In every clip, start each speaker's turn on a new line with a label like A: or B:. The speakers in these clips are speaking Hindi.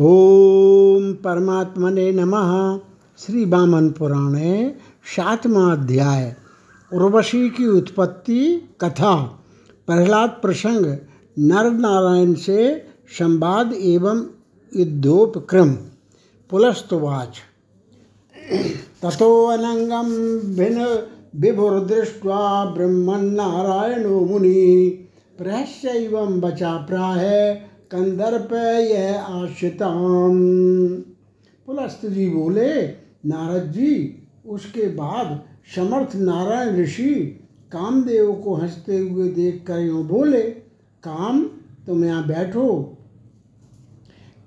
A: ओम परमात्मने नमः। श्री वामन पुराणे सातवां अध्याय। उर्वशी की उत्पत्ति कथा। प्रहलाद प्रसंग। नर नारायण से संवाद एवं युद्धोपक्रम। पुलस्तवाच। ततो अनंगम भिन्न विभुर्दृष्ट्वा ब्रह्मन्नारायणो मुनि। प्रहस्य एवं बचा प्राह। कंदर्प यह आश्रिताम। पुलस्त जी बोले, नारद जी, उसके बाद समर्थ नारायण ऋषि कामदेव को हँसते हुए देख कर यूँ बोले, काम, तुम यहाँ बैठो।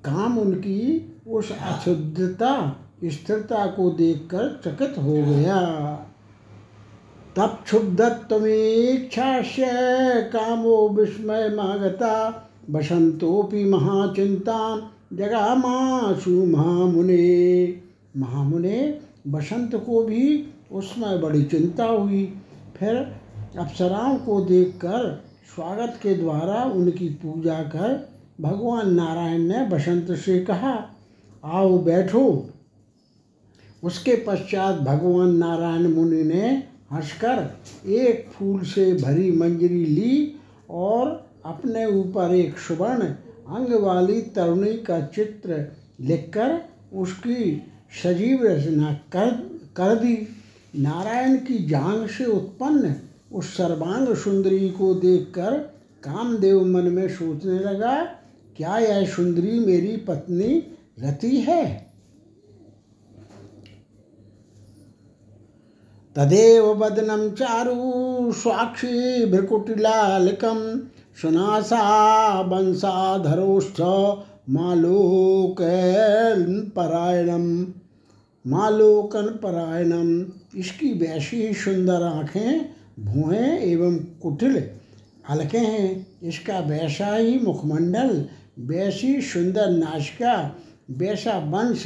A: काम उनकी उस अशुद्धता, स्थिरता को देखकर चकित हो गया। तब क्षुब्धत्वीक्षा कामो विस्मय मागता। बसंतोपि महाचिंता जगामाशु महामुने। महामुने बसंत को भी उसमें बड़ी चिंता हुई। फिर अप्सराओं को देखकर स्वागत के द्वारा उनकी पूजा कर भगवान नारायण ने बसंत से कहा, आओ बैठो। उसके पश्चात भगवान नारायण मुनि ने हंसकर एक फूल से भरी मंजरी ली और अपने ऊपर एक सुवर्ण अंग वाली तरुणी का चित्र लिखकर उसकी सजीव रचना कर कर दी। नारायण की जांग से उत्पन्न उस सर्वांग सुंदरी को देखकर कामदेव मन में सोचने लगा, क्या यह सुंदरी मेरी पत्नी रति है? तदेव बदनम चारु स्वाक्षी भ्रकुटिलालिकम सुनासा वंशाधरोष्ठ मालोकन परायणम मालोकन परायणम इसकी वैसी सुंदर आँखें भुएँ एवं कुटिल हल्के हैं। इसका वैसा ही मुखमंडल, वैसी सुंदर नाशिका वैसा वंश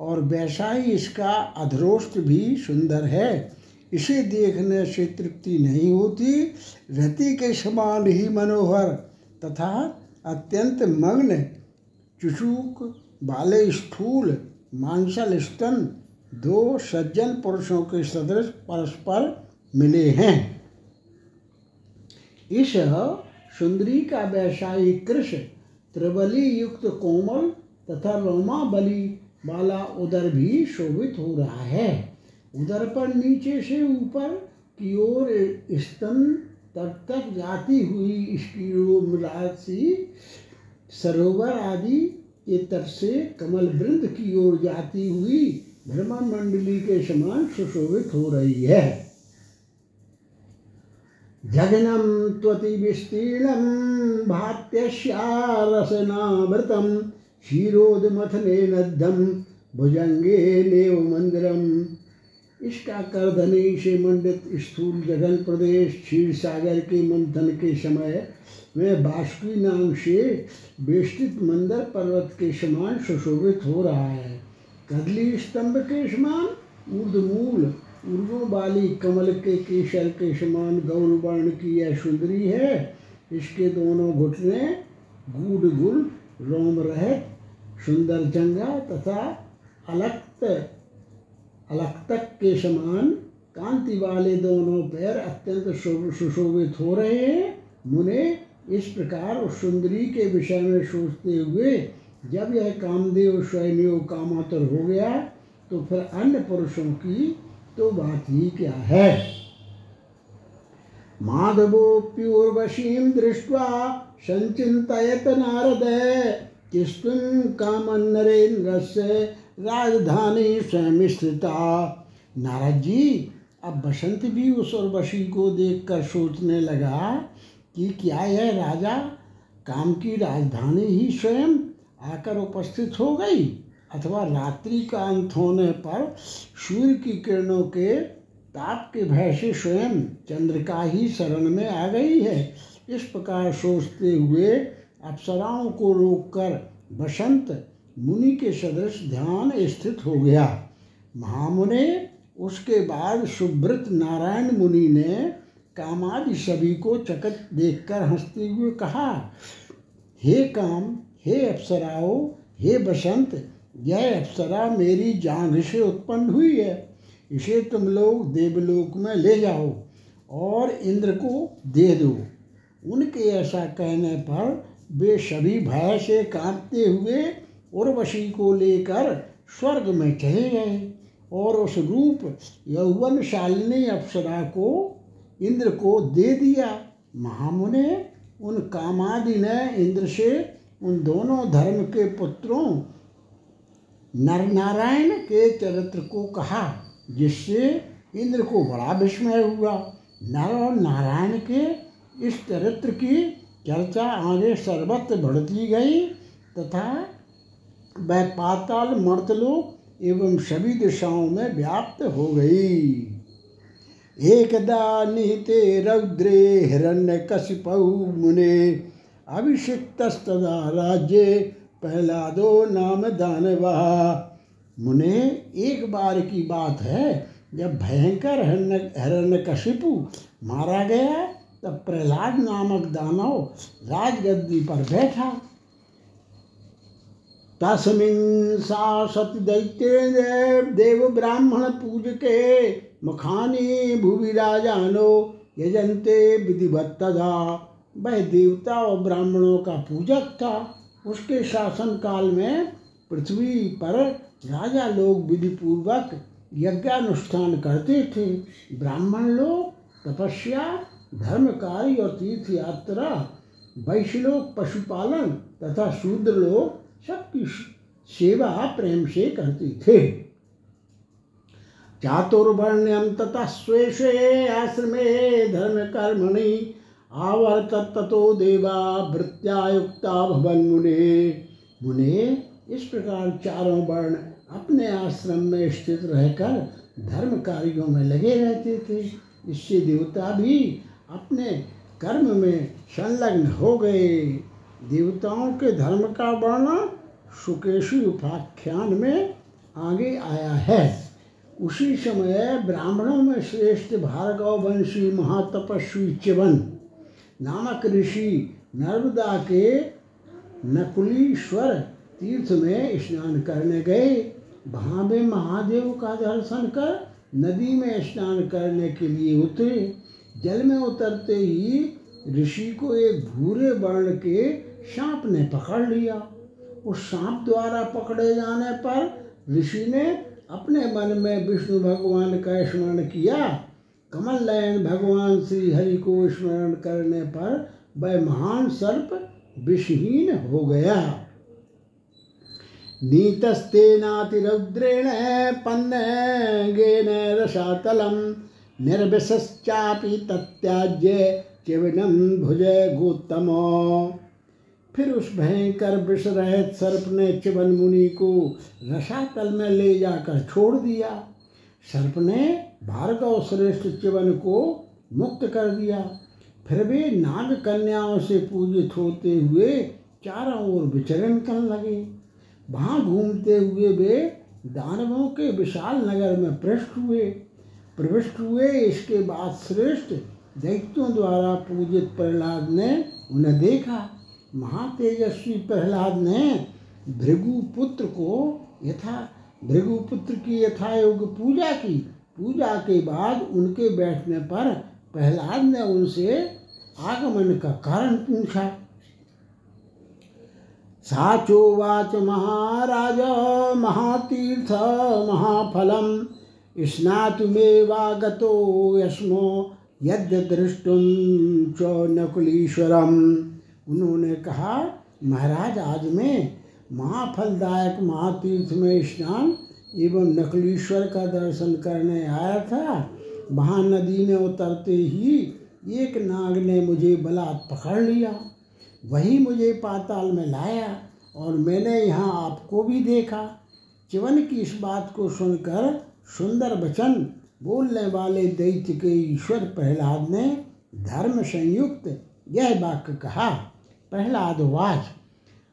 A: और वैसा ही इसका अधरोष्ट भी सुंदर है। इसे देखने से तृप्ति नहीं होती, रति के समान ही मनोहर तथा अत्यंत मग्न चुचूक, बाले स्थूल, मांसल स्तन दो सज्जन पुरुषों के सदृश परस्पर मिले हैं। इस सुंदरी का वैशाही कृष त्रिबली युक्त कोमल तथा रोमाबली वाला उदर भी शोभित हो रहा है। पर नीचे से ऊपर की ओर स्तन तक तक जाती हुई इसकी राशि सरोवर आदि के तट से कमल वृंद की ओर जाती हुई भ्रमण मंडली के समान सुशोभित हो रही है। जघनम त्वति विस्तीर्णम भात्यस्यारसनामृतम क्षीरोदमथने नद्धम भुजंगे नेव मंदिरम इसका करधनी से मंडित स्थूल जगन प्रदेश क्षीर सागर के मंथन के समय में बाष्पी नाम से बेष्टित मंदर पर्वत के समान सुशोभित हो रहा है। कदली स्तंभ के समान ऊर्धमूल उर्गों वाली कमल के केसर के समान गौरवर्ण की यह सुंदरी है। इसके दोनों घुटने गुड़ गुल, रोम रहत, सुंदर जंगा तथा अलक्त अलक्तक के समान कांति वाले दोनों पैर अत्यंत सुशोभित हो रहे हैं। मुने, इस प्रकार उस सुंदरी के विषय में सोचते हुए, जब यह कामदेव स्वयं कामातर हो गया तो फिर अन्य पुरुषों की तो बात ही क्या है? माधवोप्यूर्वशीं दृष्ट्वा संचितयत नारद, किस्तुं कामन्नरेन्द्रस्य राजधानी स्वयं स्थिता नारद जी, अब बसंत भी उस उर्वशी को देखकर सोचने लगा कि क्या यह राजा काम की राजधानी ही स्वयं आकर उपस्थित हो गई, अथवा रात्रि का अंत होने पर सूर्य की किरणों के ताप के भय से स्वयं चंद्र का ही शरण में आ गई है। इस प्रकार सोचते हुए अप्सराओं को रोककर बसंत मुनि के सदृश ध्यान स्थित हो गया। महामुने उसके बाद सुब्रत नारायण मुनि ने कामादि सभी को चकत देखकर हँसते हुए कहा, हे काम, हे अप्सराओ, हे बसंत, यह अप्सरा मेरी जांघ से उत्पन्न हुई है। इसे तुम लोग देवलोक में ले जाओ और इंद्र को दे दो। उनके ऐसा कहने पर वे सभी भय से कांपते हुए उर्वशी को लेकर स्वर्ग में चले गए। और उस रूप यौवन शालिनी अप्सरा को इंद्र को दे दिया। महामुने उन कामादि ने इंद्र से उन दोनों धर्म के पुत्रों नर नारायण के चरित्र को कहा, जिससे इंद्र को बड़ा विस्मय हुआ। नर और नारायण के इस चरित्र की चर्चा आगे सर्वत्र बढ़ती गई तथा वह पाताल मर्तलोक एवं सभी दिशाओं में व्याप्त हो गई। एकदा निहिते रौद्रे हिरण्य कशिपऊ मुने, अभिषिक्तस्तदा राज्य प्रहलादो नाम दानवा। मुने, एक बार की बात है, जब भयंकर हिरण्य, हिरण्यकशिपु मारा गया, तब प्रहलाद नामक दानव राजगद्दी पर बैठा। तस्मिन् सा सती दैत्य देव ब्राह्मण पूजके, मुखानी भूवि राजानो यजंते विधिवत तथा वह देवता और ब्राह्मणों का पूजक था। उसके शासन काल में पृथ्वी पर राजा लोग विधि पूर्वक यज्ञानुष्ठान करते थे। ब्राह्मण लोग, तपस्या धर्म कार्य और तीर्थ यात्रा वैश्य लोग पशुपालन तथा शूद्र लोग सबकी सेवा प्रेम से करते थे। चातुर्वर्ण्यम तथा स्वेशे आश्रमे धर्म कर्मणि आवर्त ततो देवा वृत्यायुक्ता भवन मुने। मुने, इस प्रकार चारों वर्ण अपने आश्रम में स्थित रहकर धर्म कार्यों में लगे रहते थे। इससे देवता भी अपने कर्म में संलग्न हो गए। देवताओं के धर्म का वर्णन सुकेशी उपाख्यान में आगे आया है। उसी समय ब्राह्मणों में श्रेष्ठ भार्गव वंशी महातपस्वी चिवन नामक ऋषि नर्मदा के नकुलीश्वर तीर्थ में स्नान करने गए। वहाँ वे महादेव का दर्शन कर नदी में स्नान करने के लिए उतरे। जल में उतरते ही ऋषि को एक भूरे वर्ण के सांप ने पकड़ लिया। उस सांप द्वारा पकड़े जाने पर ऋषि ने अपने मन में विष्णु भगवान का स्मरण किया। कमल नयन भगवान श्री हरि को स्मरण करने पर वह महान सर्प विषहीन हो गया। नीतस्तेनातिरौद्रेण पन्नगेन रसातलं निर्विशश्चापि तत्याज्य चिवनम भुज गोत्तमो। फिर उस भयंकर विष रहित सर्प ने चिवन मुनि को रसातल में ले जाकर छोड़ दिया। सर्प ने भार्गव श्रेष्ठ चिवन को मुक्त कर दिया। फिर वे नाग कन्याओं से पूजित होते हुए चारों ओर विचरण करने लगे। वहाँ घूमते हुए वे दानवों के विशाल नगर में प्रविष्ट हुए। प्रविष्ट हुए, इसके बाद श्रेष्ठ दैत्यों द्वारा पूजित प्रहलाद ने उन्हें देखा। महातेजस्वी प्रहलाद ने भृगुपुत्र को यथा, भृगुपुत्र की यथायोग पूजा की। पूजा के बाद उनके बैठने पर प्रहलाद ने उनसे आगमन का कारण पूछा। साचोवाच महाराज, महातीर्थ, महाफलम। स्नातुमेवागतो यस्मो यद्य दृष्टुम च नकुलीश्वरम। उन्होंने कहा, महाराज, आज मैं महाफलदायक महातीर्थ में स्नान एवं नकलीश्वर का दर्शन करने आया था। वहाँ नदी में उतरते ही एक नाग ने मुझे बलात् पकड़ लिया। वही मुझे पाताल में लाया और मैंने यहाँ आपको भी देखा। चिवन की इस बात को सुनकर सुंदर वचन बोलने वाले दैत्य के ईश्वर प्रहलाद ने धर्म संयुक्त यह वाक्य कहा। प्रहलाद वाच।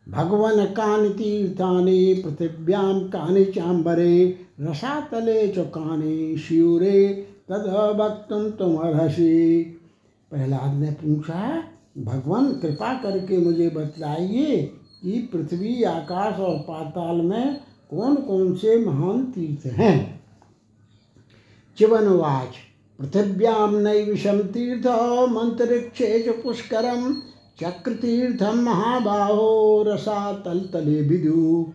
A: भगवन कानि तीर्थानि पृथिव्याम कानि चांबरे रसातले च कानि शिवरे तद वक्तुम तुम अर्हसी प्रहलाद ने पूछा, भगवान, कृपा करके मुझे बतलाइए कि पृथ्वी, आकाश और पाताल में कौन कौन से महान तीर्थ हैं? चिवनवाच पृथिव्यां तीर्थ मंत्रिक्षे च पुष्करं चक्रतीर्थं महाबाहो रसा रसातलतले विदु।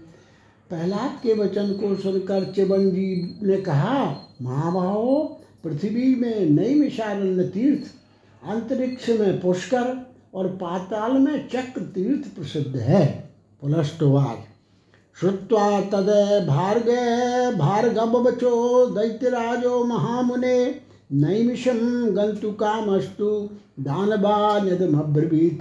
A: प्रहलाद के वचन को सुनकर चिवन जी ने कहा, महाबाहो, पृथ्वी में नई मिशारण्य तीर्थ, अंतरिक्ष में पुष्कर और पाताल में चक्र तीर्थ प्रसिद्ध है। पुलष्टवाद श्रुवा तद भार्गे भार्गव बचो दैत्यराजो महामुने नैमिषम गंतु कामस्तु दानवान्यदमब्रवीत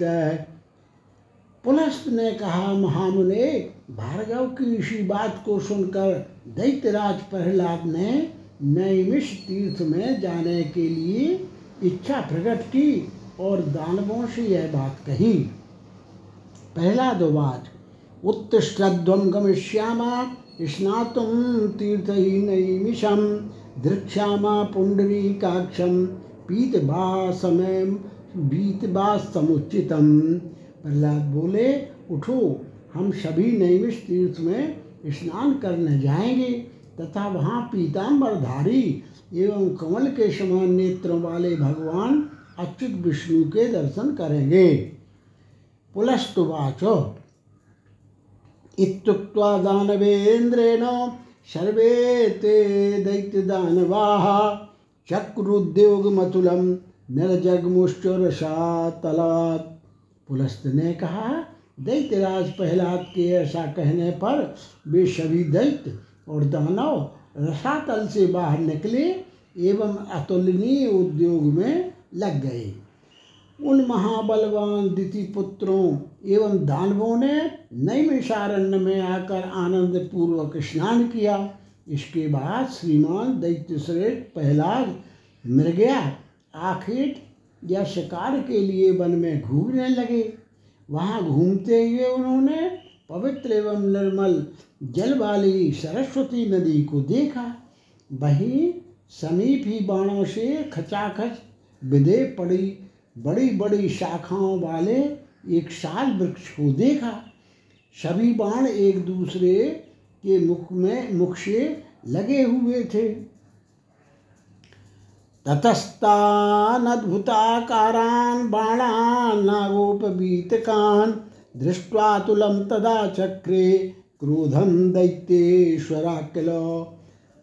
A: पुलस्त ने कहा, महामुने, भार्गव की इसी बात को सुनकर दैत्यराज प्रहलाद ने नैमिष तीर्थ में जाने के लिए इच्छा प्रकट की और दानवों से यह बात कही। पहला दोवाज उत्तिष्ठध्वम गमिष्यामा स्नातुम तीर्थ ही नैमिषम। दृक्ष्यामा पुंडरीकाक्षम पीतबा समय बीतबा समुचितम प्रहलाद बोले, उठो, हम सभी नैमिष तीर्थ में स्नान करने जाएँगे। तथा वहाँ पीताम्बरधारी एवं कमल के समान नेत्रों वाले भगवान अच्युत विष्णु के दर्शन करेंगे। पुलस्तुवाच इत्युक्त्वा दानवेन्द्रेण सर्वे ते दैत्यदानवाः चक्रुद्योगमतुलं निरजगमुश्चरसातलात् पुलस्त ने कहा, दैत्यराज प्रहलाद के ऐसा कहने पर वे सभी दैत्य और दानव रसातल से बाहर निकले एवं अतुलनीय उद्योग में लग गए। उन महाबलवान दिति पुत्रों एवं दानवों ने नैमिषारण्य में आकर आनंद पूर्वक स्नान किया। इसके बाद श्रीमान दैत्य श्रेष्ठ प्रहलाद मृगया आखिर या शिकार के लिए वन में घूमने लगे। वहाँ घूमते हुए उन्होंने पवित्र एवं निर्मल जल वाली सरस्वती नदी को देखा। वहीं समीप ही बाणों से खचाखच विदे पड़ी बड़ी बड़ी शाखाओं वाले एक साल वृक्ष को देखा। सभी बाण एक दूसरे के मुख में, मुख से लगे हुए थे। ततस्तानद्भुताकारान् बाणान् नागोपवीतकान् दृष्ट्वा तुलं तदा चक्रे क्रोधम दैत्येश्वरा किल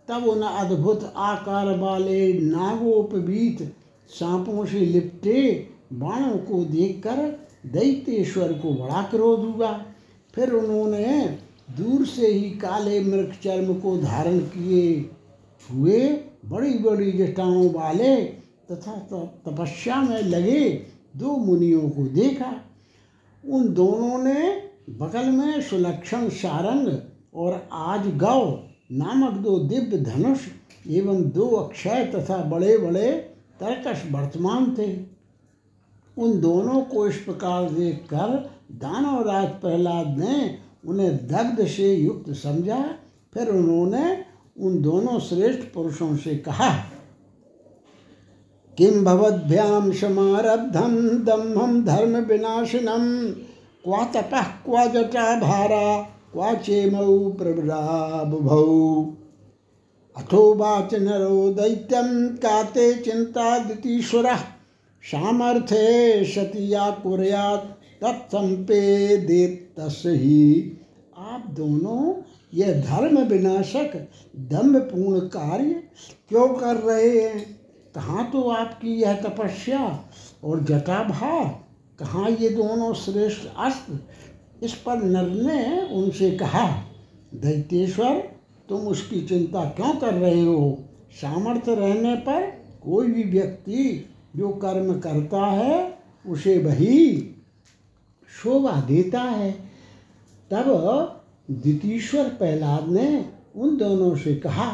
A: तब उन अद्भुत आकार वाले नागोपवीत सांपों से लिपटे बाणों को देखकर दैत्येश्वर को बड़ा क्रोध हुआ। फिर उन्होंने दूर से ही काले मृग चर्म को धारण किए। हुए बड़ी बड़ी जटाओं वाले तथा तपस्या में लगे दो मुनियों को देखा। उन दोनों ने बगल में सुलक्षण सारंग और आज गौ नामक दो दिव्य धनुष एवं दो अक्षय तथा बड़े बड़े तर्कश वर्तमान थे। उन दोनों को इस प्रकार देखकर दानव राज प्रहलाद ने उन्हें दग्ध से युक्त समझा। फिर उन्होंने उन दोनों श्रेष्ठ पुरुषों से कहा किम भवद्भ्याम समारब्धम दम्भम धर्म विनाशिनम क्वा तपः क्वा जटा भारा, क्वा चेमौ प्रभुभौ अथो वाच नरो दैत्यम काते चिंता दितीश्वरः सामर्थ्य सतिया कुर्यात तत्संपेदित ही। आप दोनों यह धर्म विनाशक, दम्भपूर्ण कार्य क्यों कर रहे हैं? कहाँ तो आपकी यह तपस्या और जटाभार, कहाँ ये दोनों श्रेष्ठ अस्त्र? इस पर नर ने उनसे कहा, दैत्येश्वर, तुम उसकी चिंता क्यों कर रहे हो? सामर्थ्य रहने पर कोई भी व्यक्ति जो कर्म करता है, उसे वही शोभा देता है। तब द्वितीश्वर प्रहलाद ने उन दोनों से कहा,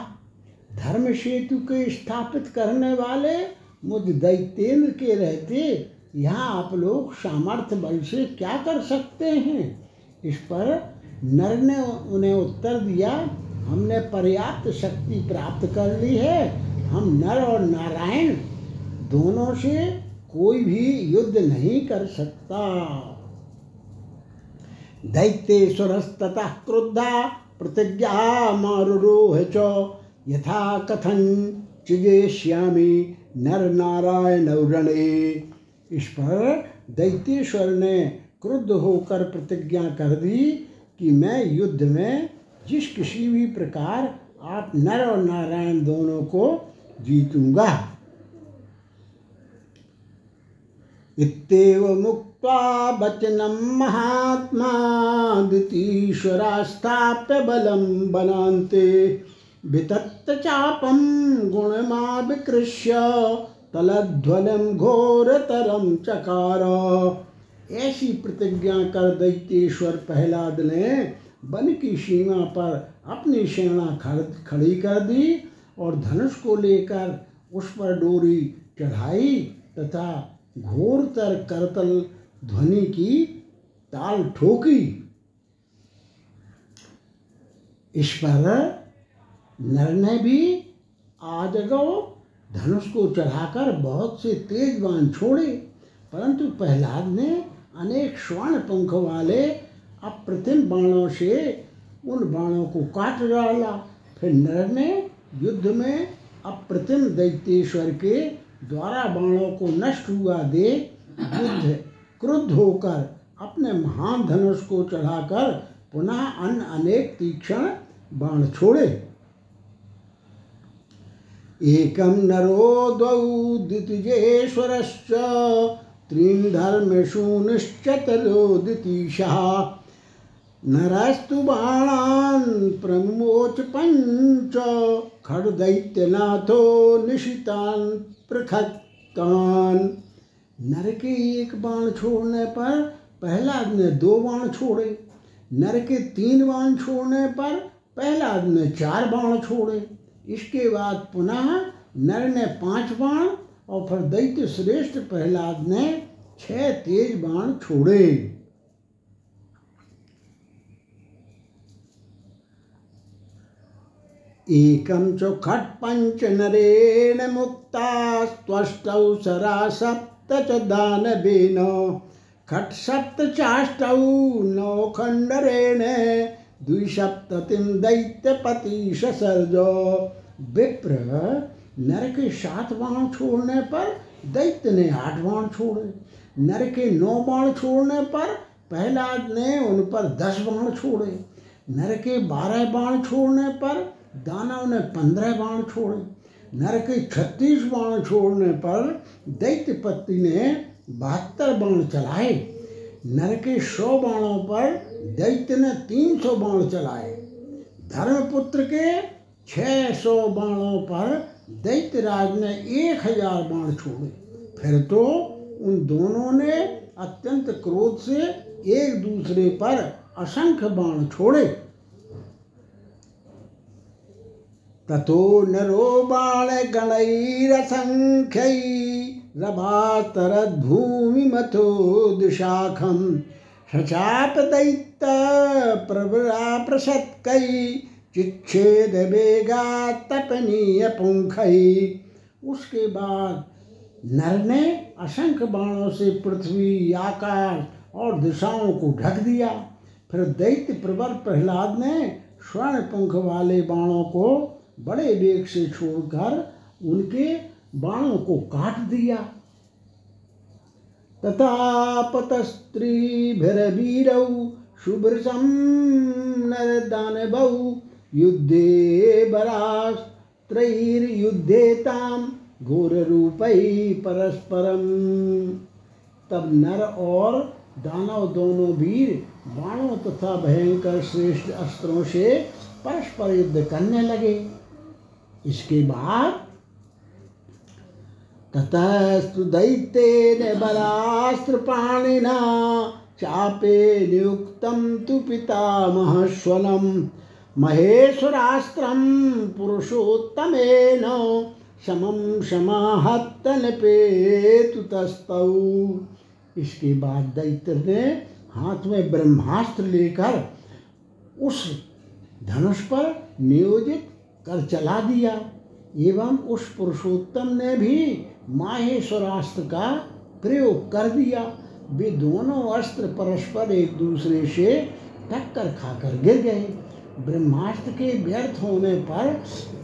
A: धर्म सेतु के स्थापित करने वाले मुझ दैत्येंद्र के रहते, यहाँ आप लोग सामर्थ्य बल से क्या कर सकते हैं? इस पर नर ने उन्हें उत्तर दिया, हमने पर्याप्त शक्ति प्राप्त कर ली है। हम नर और नारायण दोनों से कोई भी युद्ध नहीं कर सकता। दैत्येश्वरस्ततः क्रुद्धा, प्रतिज्ञा मारुरोह च। यथा कथन चिजेश्यामी नर नारायण रणे इस पर दैत्येश्वर ने क्रुद्ध होकर प्रतिज्ञा कर दी कि मैं युद्ध में जिस किसी भी प्रकार आप नर और नारायण दोनों को जीतूँगा। इत्येव मुक्त्वा वचनं महात्मा दितीश्वरास्थाप्य बलं बनान्ते। वितत्त चापं गुणमाविकृष्य, तलध्वलं घोरतरं चकार। ऐसी प्रतिज्ञा कर दैत्येश्वर प्रहलाद ने वन की सीमा पर अपनी सेना खड़ी कर दी और धनुष को लेकर उस पर डोरी चढ़ाई तथा घोरतर करतल ध्वनि की ताल ठोकी। इस पर नर ने भी आजगो धनुष को चढ़ाकर बहुत से तेज बाण छोड़े, परंतु प्रहलाद ने अनेक स्वर्ण पंख वाले अप्रतिम बाणों से उन बाणों को काट डाला। फिर नर ने युद्ध में अप्रतिम दैत्येश्वर के द्वारा बाणों को नष्ट हुआ दे युद्ध क्रुद्ध होकर अपने महान धनुष को चढ़ाकर पुनः अन्य अनेक तीक्ष्ण बाण छोड़े। एकं नरो द्वौ द्वितीजेश्वरश्च त्रीन् धर्मेषु निश्चतरो नरस्तु बाणान् प्रमोच पञ्च खड्दैत्यनाथो निशितान् पृथक्तान् नर के एक बाण छोड़ने पर प्रहलाद ने दो बाण छोड़े। नर के तीन बाण छोड़ने पर प्रहलाद ने चार बाण छोड़े। इसके बाद पुनः नर ने पाँच बाण और फिर दैत्य श्रेष्ठ प्रहलाद ने छह तेज बाण छोड़े। एकं च खट्पञ्च नरेण मुक्ता त्वष्टौ सरा सप्त च दानवेन। खट् सप्त चाष्टौ नौ खण्डरेण द्विसप्ततिं दैत्यपति ससर्ज विप्र नर के सात बाण छोड़ने पर दैत्य ने आठ बाण छोड़े। नर के नौ बाण छोड़ने पर प्रहलाद ने उन पर दस बाण छोड़े। नर के बारह बाण छोड़ने पर दानव ने पंद्रह बाण छोड़े नर के छत्तीस बाण छोड़ने पर दैत्यपति ने बहत्तर बाण चलाए। नर के सौ बाणों पर दैत्य ने तीन सौ बाण चलाए। धर्मपुत्र के छह सौ बाणों पर दैत्यराज ने एक हज़ार बाण छोड़े। फिर तो उन दोनों ने अत्यंत क्रोध से एक दूसरे पर असंख्य बाण छोड़े। ततो नरो बाणगणैरसङ्ख्यैरभातरद्भूमिमथो दुशाखं सचाप दैत्यप्रवरा प्रसत्कै चिच्छेदवेगात्तपनीयपुङ्खै उसके बाद नर ने असंख्य बाणों से पृथ्वी, आकाश और दिशाओं को ढक दिया। फिर दैत्य प्रवर प्रहलाद ने स्वर्ण पंख वाले बाणों को बड़े वेग से छोड़कर उनके बाणों को काट दिया। तथा पतस्त्रीभिरवीरौ शुभ्रसं नरदानवौ, युद्धे बरास्त्रैर्युद्धेतां घोररूपै परस्परम। तब नर और दानव दोनों वीर बाणों तथा भयंकर श्रेष्ठ अस्त्रों से परस्पर युद्ध करने लगे। इसके बाद ततस्तु दैत्येन बलास्त्रपाणिना चापे नियुक्तं तु पितामहश्वलं महेश्वरास्त्रं पुरुषोत्तमेन समं समाहत्तनपेतु तस्तौ। इसके बाद दैत्य ने हाथ में ब्रह्मास्त्र लेकर उस धनुष पर नियोजित कर चला दिया। एवं उस पुरुषोत्तम ने भी माहेश्वरास्त्र का प्रयोग कर दिया। वे दोनों अस्त्र परस्पर एक दूसरे से टक्कर खाकर गिर गए। ब्रह्मास्त्र के व्यर्थ होने पर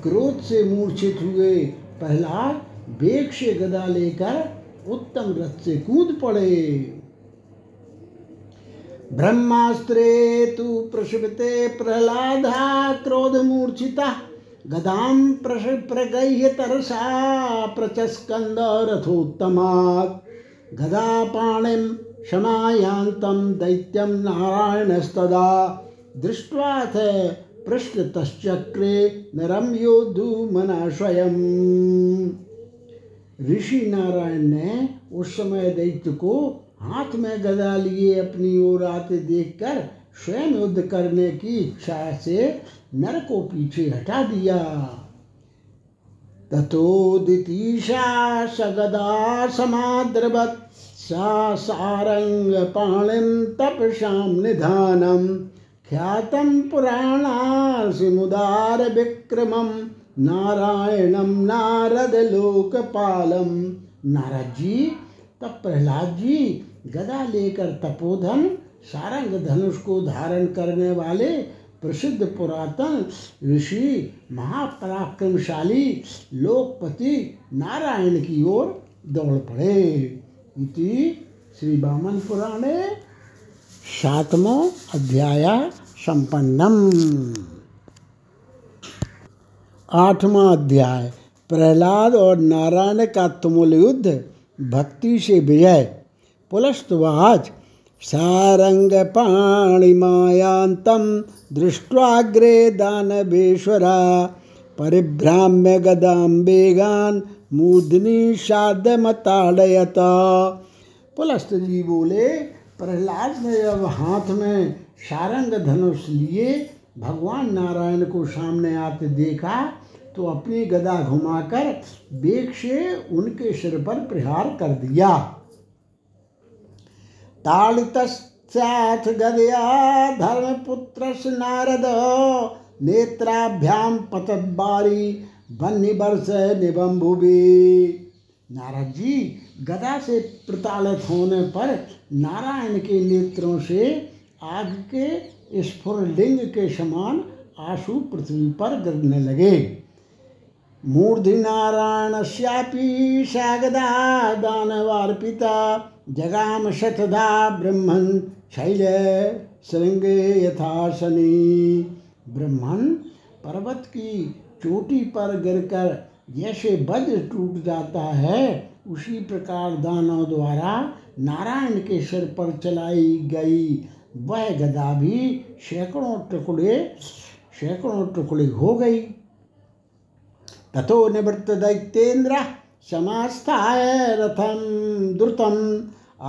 A: क्रोध से मूर्छित हुए प्रहलाद वेग से गदा लेकर उत्तम रथ से कूद पड़े। ब्रह्मास्त्रे तु प्रसविते प्रहलादा क्रोध मूर्छिता गदां प्रश, प्रगह्य तरसा प्रचस्कन्द रथोत्तमात् गदापाणिं शमायान्तं दैत्यं नारायणस्तदा। दृष्ट्वाथ पृष्ठतश्चक्रे नरम योद्धुमना स्वयं ऋषि नारायण ने उस समय दैत्य को हाथ में गदा लिए अपनी ओर आते देखकर स्वयं युद्ध करने की इच्छा से नर को पीछे हटा दिया। तथोदितीशा सगदा समाद्रवत। सा सारंग पाणिम तपसाम निधानम ख्यातम पुराणासिमुदार विक्रमम नारायणम नारद लोकपालम नारद जी तब प्रहलाद जी गदा लेकर तपोधन सारंग धनुष को धारण करने वाले प्रसिद्ध पुरातन ऋषि, महापराक्रमशाली लोकपति नारायण की ओर दौड़ पड़े। इति श्री वामन पुराणे सातमो अध्याय संपन्नम। आठवां अध्याय, प्रहलाद और नारायण का तुमुल युद्ध भक्ति से विजय। पुलस्तवाच सारंग पाणिमायांतं दृष्ट्वाग्रे दानवेश्वरा परिभ्राम्य गदां वेगान मूर्धनि शादमताड़यत। पुलस्त जी बोले, प्रहलाद ने जब हाथ में सारंग धनुष लिए, भगवान नारायण को सामने आते देखा तो अपनी गदा घुमाकर बेग से उनके सिर पर प्रहार कर दिया। ताड़ितस्याथ गदया धर्मपुत्र नारद नेत्राभ्याम पतद्बारी बन्नी वर्ष निबम्भुबी नारद जी, गदा से प्रताड़ित होने पर नारायण के नेत्रों से आग के स्फुरलिंग के समान आँसू पृथ्वी पर गिरने लगे। मूर्धि नारायण श्यापी सागदा दानवार्पिता जगाम शतधा ब्रह्मन शैल श्रृंगे यथा शनि ब्रह्मन पर्वत की चोटी पर गिरकर जैसे वज्र टूट जाता है, उसी प्रकार दानव द्वारा नारायण के सिर पर चलाई गई। वह गदा भी सैकड़ों टुकड़े सैकड़ों टुकड़े हो गई। तथो निवृत्त दैत्येन्द्र समास्थाय रथम द्रुतम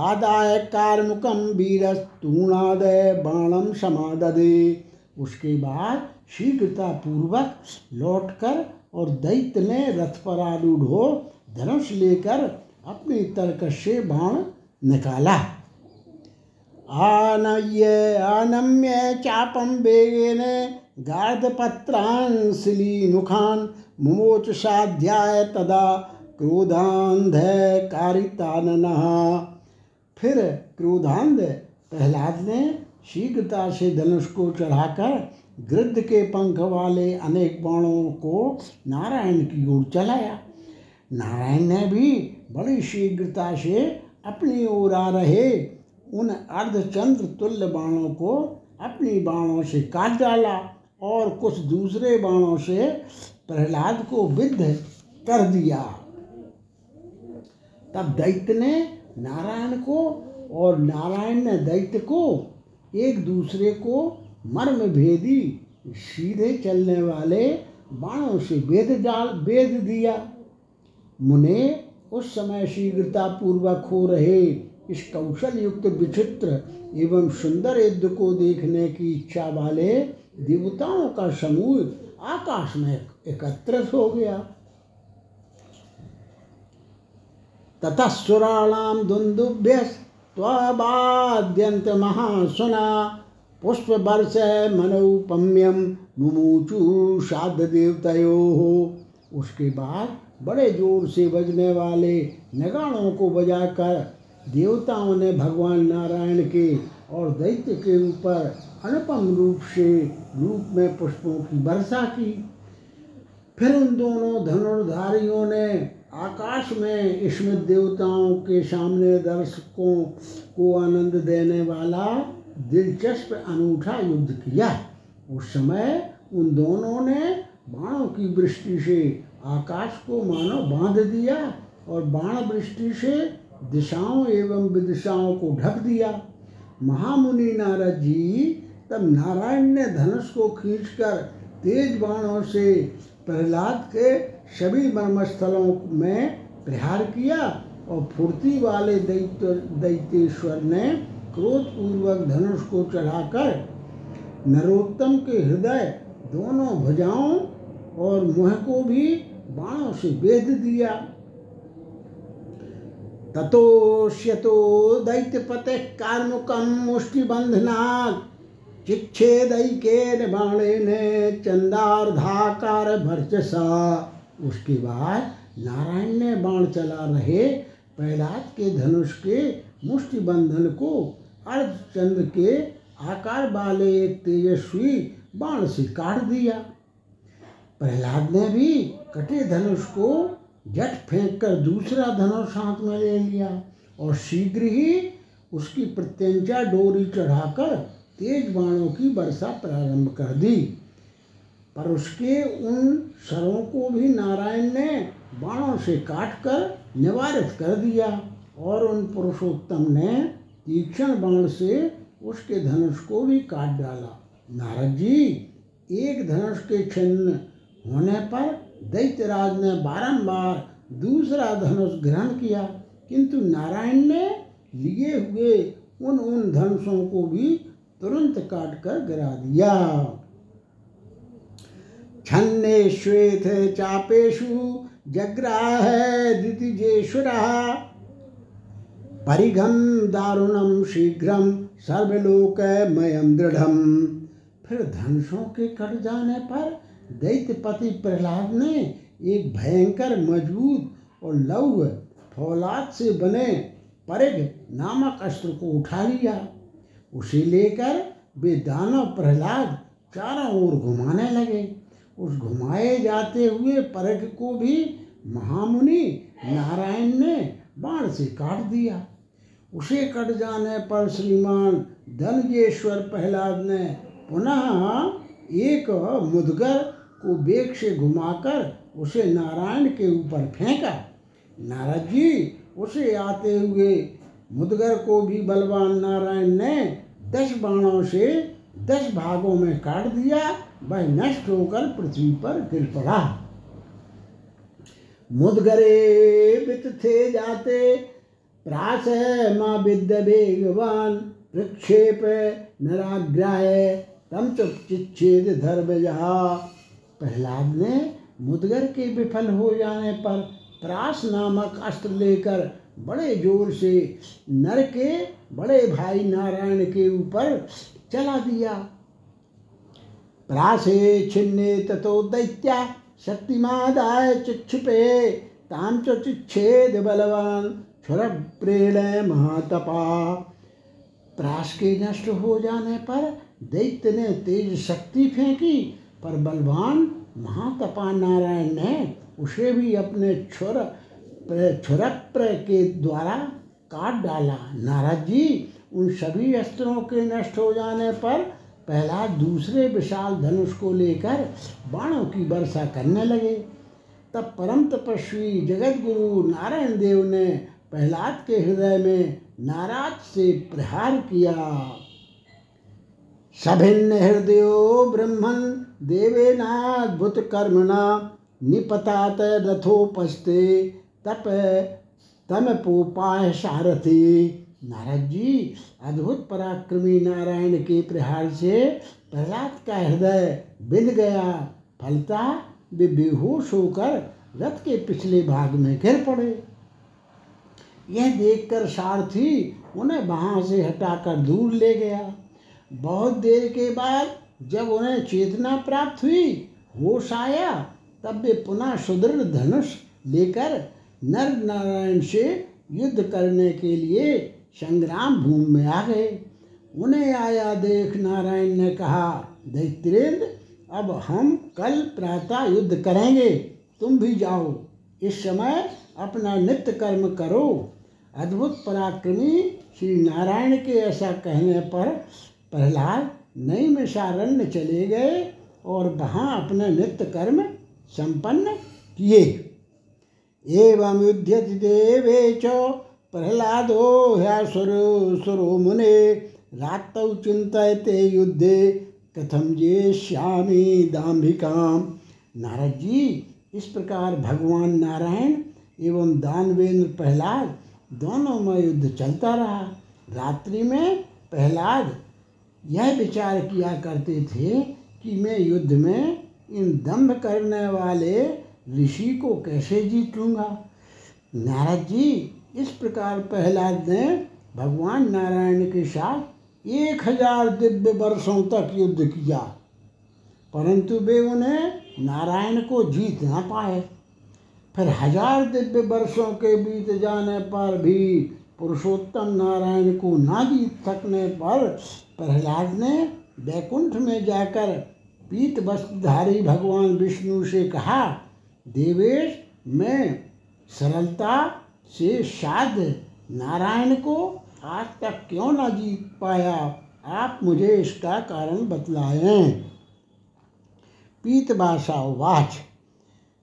A: आदाय कारमुकम वीरस्तूणादय बाणम समाददे उसके बाद शीघ्रता पूर्वक लौटकर और दैत्य ने रथ पर आरूढ़ हो धनुष लेकर अपनी तर्क से बाण निकाला। आनय्य आनम्य चापम वेगेन गार्धपत्रांशिली मुखान मुमोच साध्याय तदा क्रोधांध कारितानन। फिर क्रोधांध प्रहलाद ने शीघ्रता से धनुष को चढ़ाकर गृद्ध के पंख वाले अनेक बाणों को नारायण की ओर चलाया। नारायण ने भी बड़ी शीघ्रता से अपनी ओर आ रहे उन अर्धचंद्र तुल्य बाणों को अपनी बाणों से काट डाला और कुछ दूसरे बाणों से प्रहलाद को विद्ध कर दिया। तब दैत्य ने नारायण को और नारायण ने दैत्य को एक दूसरे को मर्म भेदी सीधे चलने वाले बाणों से वेद डाल वेद दिया। मुने उस समय शीघ्रता पूर्वक हो रहे इस कौशल युक्त विचित्र एवं सुंदर युद्ध को देखने की इच्छा वाले देवताओं का समूह आकाश में एकत्रित हो गया। ततः त्वबाद्यंत महासुना पुष्प वर्ष मनोपम्यम मुमुचु साध देवतयो उसके बाद बड़े ज़ोर से बजने वाले नगाड़ों को बजाकर देवताओं ने भगवान नारायण के और दैत्य के ऊपर अनुपम रूप से रूप में पुष्पों की वर्षा की। फिर उन दोनों धनुर्धारियों ने आकाश में इसमें देवताओं के सामने दर्शकों को आनंद देने वाला दिलचस्प अनूठा युद्ध किया। उस समय उन दोनों ने बाणों की वृष्टि से आकाश को मानो बाँध दिया और बाण वृष्टि से दिशाओं एवं विदिशाओं को ढक दिया। महामुनि नारद जी तब नारायण ने धनुष को खींचकर तेज बाणों से प्रहलाद के सभी मर्मस्थलों में प्रहार किया और फुर्ती वाले दैत्य, दैत्येश्वर ने क्रोधपूर्वक धनुष को चढ़ाकर नरोत्तम के हृदय दोनों भुजाओं और मुह को भी बाणों से वेद दिया। ततोष्यतो दैत्यपते कार्मुकम मुष्टिबंधनात् चिच्छेदैकेन बाणेन चंदार्धाकार भर्चसा उसके बाद नारायण ने बाण चला रहे प्रहलाद के धनुष के मुष्टि बंधन को, अर्धचंद्र के आकार वाले एक तेजस्वी बाण से काट दिया। प्रहलाद ने भी कटे धनुष को जट फेंक कर दूसरा धनुष हाथ में ले लिया और शीघ्र ही उसकी प्रत्यंचा डोरी चढ़ाकर तेज बाणों की वर्षा प्रारंभ कर दी। पर उसके उन शरों को भी नारायण ने बाणों से काट कर निवारित कर दिया और उन पुरुषोत्तम ने तीक्ष्ण बाण से उसके धनुष को भी काट डाला। नारद जी, एक धनुष के छिन्न होने पर दैत्यराज ने बारंबार दूसरा धनुष ग्रहण किया, किंतु नारायण ने लिए हुए उन उन धनुषों को भी तुरंत काट कर गिरा दिया। छन्ने श्वेत चापेशु जग्राह दितिजेश्वर परिघम दारुणम शीघ्रम, सर्वलोकमयम दृढ़ फिर धनुषों के कट जाने पर दैत्यपति प्रहलाद ने एक भयंकर मज़बूत और लव फौलाद से बने परिघ नामक अस्त्र को उठा लिया। उसे लेकर वे दानव प्रहलाद चारों ओर घुमाने लगे। उस घुमाए जाते हुए परख को भी महामुनि नारायण ने बाण से काट दिया। उसे कट जाने पर श्रीमान धनजेश्वर प्रहलाद ने पुनः एक मुदगर को बेग से घुमाकर उसे नारायण के ऊपर फेंका। नारद जी उसे आते हुए मुदगर को भी बलवान नारायण ने दस बाणों से दस भागों में काट दिया, वह नष्ट होकर पृथ्वी पर गिर पड़ा। मुदगरे वित थे जाते प्रास माँ विद्य वेगवान, प्रक्षेप नराग्राय तम चिच्छेद धर्म प्रहलाद ने मुदगर के विफल हो जाने पर प्रास नामक अस्त्र लेकर बड़े ज़ोर से नर के, बड़े भाई नारायण के ऊपर चला दिया। प्रासे छिन्ने ततो दैत्या, शक्तिमादाय चिक्षिपे ताम च चिच्छेद बलवान क्षुर प्रेण महातपा। प्रास के नष्ट हो जाने पर दैत्य ने तेज शक्ति फेंकी, पर बलवान महातपा नारायण ने उसे भी अपने छुर छुरप्र के द्वारा काट डाला। नारद जी, उन सभी अस्त्रों के नष्ट हो जाने पर पहला दूसरे विशाल धनुष को लेकर बाणों की वर्षा करने लगे। तब परम तपस्वी जगत गुरु नारायण देव ने प्रहलाद के हृदय में नाराज़ से प्रहार किया। सभिन्न हृदय ब्रह्मन देवेनाद्भुत कर्मणा निपतात रथोपस्ते तप, तम पोपाय सारथी नारद जी, अद्भुत पराक्रमी नारायण के प्रहार से प्रहलाद का हृदय बिंद गया। फलता वे बेहोश होकर रथ के पिछले भाग में गिर पड़े। यह देखकर सारथी उन्हें वहाँ से हटाकर दूर ले गया। बहुत देर के बाद जब उन्हें चेतना प्राप्त हुई, होश आया, तब वे पुनः सुदृढ़ धनुष लेकर नर नारायण से युद्ध करने के लिए संग्राम भूमि में आ गए। उन्हें आया देख नारायण ने कहा, दैत्रेंद्र, अब हम कल प्रातः युद्ध करेंगे। तुम भी जाओ। इस समय अपना नित्य कर्म करो। अद्भुत पराक्रमी श्री नारायण के ऐसा कहने पर प्रहलाद नई मिशारण्य चले गए और वहाँ अपने नित्य कर्म संपन्न किए। एवं युध्यति देवे च प्रहलादो ह्यासुरो, सुरो मुने। रातौ चिंतते युद्धे कथम जे श्यामी दाम्भिकाम। नारद जी, इस प्रकार भगवान नारायण एवं दानवेंद्र प्रहलाद दोनों में युद्ध चलता रहा। रात्रि में प्रहलाद यह विचार किया करते थे कि मैं युद्ध में इन दम्भ करने वाले ऋषि को कैसे जीत लूँगा? नारद जी, इस प्रकार प्रहलाद ने भगवान नारायण के साथ एक हज़ार दिव्य वर्षों तक युद्ध किया। परंतु वे उन्हें नारायण को जीत ना पाए। फिर हज़ार दिव्य वर्षों के बीत जाने पर भी पुरुषोत्तम नारायण को ना जीत सकने पर प्रहलाद ने वैकुंठ में जाकर पीत वस्त्रधारी भगवान विष्णु से कहा देवेश, मैं सरलता से साध नारायण को आज तक क्यों ना जीत पाया? आप मुझे इसका कारण बतलाएँ। पीतभाषा उवाच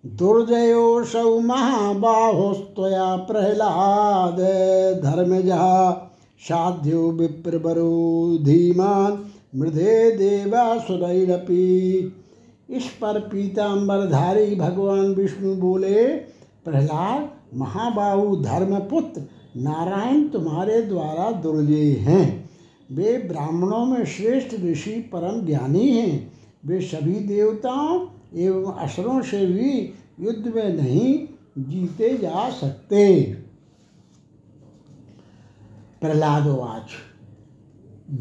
A: दुर्जयोऽसौ महाबाहोस्त्वया प्रह्लाद। धर्मजः साध्यो विप्रवरो धीमान मृधे देवासुरैरपि। इस पर पीताम्बरधारी भगवान विष्णु बोले, प्रहलाद, महाबाहु धर्मपुत्र, नारायण तुम्हारे द्वारा दुर्जय हैं। वे ब्राह्मणों में श्रेष्ठ ऋषि परम ज्ञानी हैं। वे सभी देवताओं एवं असुरों से भी युद्ध में नहीं जीते जा सकते। प्रहलादवाच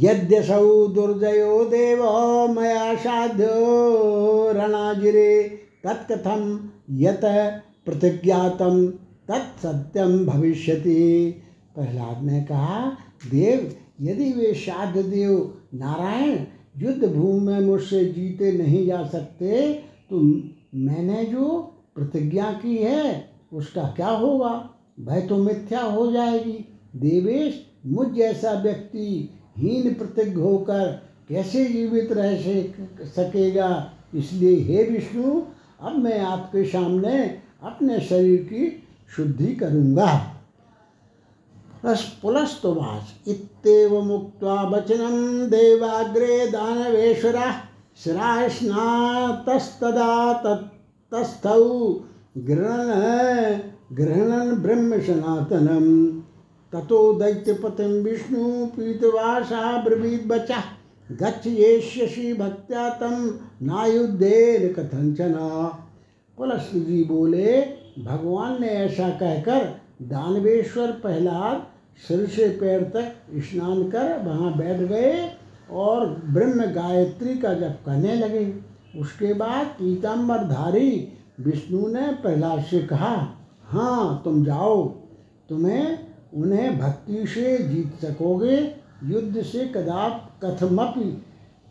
A: यद्यसौ दुर्जयो देव मया साध्यो रणाजिरे। तत्कथम यत प्रतिज्ञातम तत्सत्यम भविष्यति। प्रहलाद ने कहा, देव, यदि वे साध्य देव नारायण, युद्ध भूमि में मुझसे जीते नहीं जा सकते तो मैंने जो प्रतिज्ञा की है, उसका क्या होगा? भय तो मिथ्या हो जाएगी। देवेश, मुझ जैसा व्यक्ति हीन प्रतिज्ञ होकर कैसे जीवित रह सकेगा? इसलिए हे विष्णु, अब मैं आपके सामने अपने शरीर की शुद्धि करूँगा। पुलस्तुवाच इत्येव मुक्त्वा वचनं देवाग्रे दानवेश्वरः शिरास्नातस्तदा तत्तस्थौ गृहण गृहणन् ब्रह्म सनातनं ततो दैत्यपतिं विष्णु पीतवासा ब्रवीद्वचः गच्छ येष्यसि भक्त्या तं नायुद्धेन कथंचन पुलस्त जी बोले, भगवान ने ऐसा कहकर दानवेश्वर प्रहलाद सिर से पैर तक स्नान कर वहाँ बैठ गए और ब्रह्म गायत्री का जप करने लगे। उसके बाद पीताम्बरधारी विष्णु ने प्रहलाद से कहा हाँ तुम जाओ। तुम्हें उन्हें भक्ति से जीत सकोगे, युद्ध से कदाप कथमपि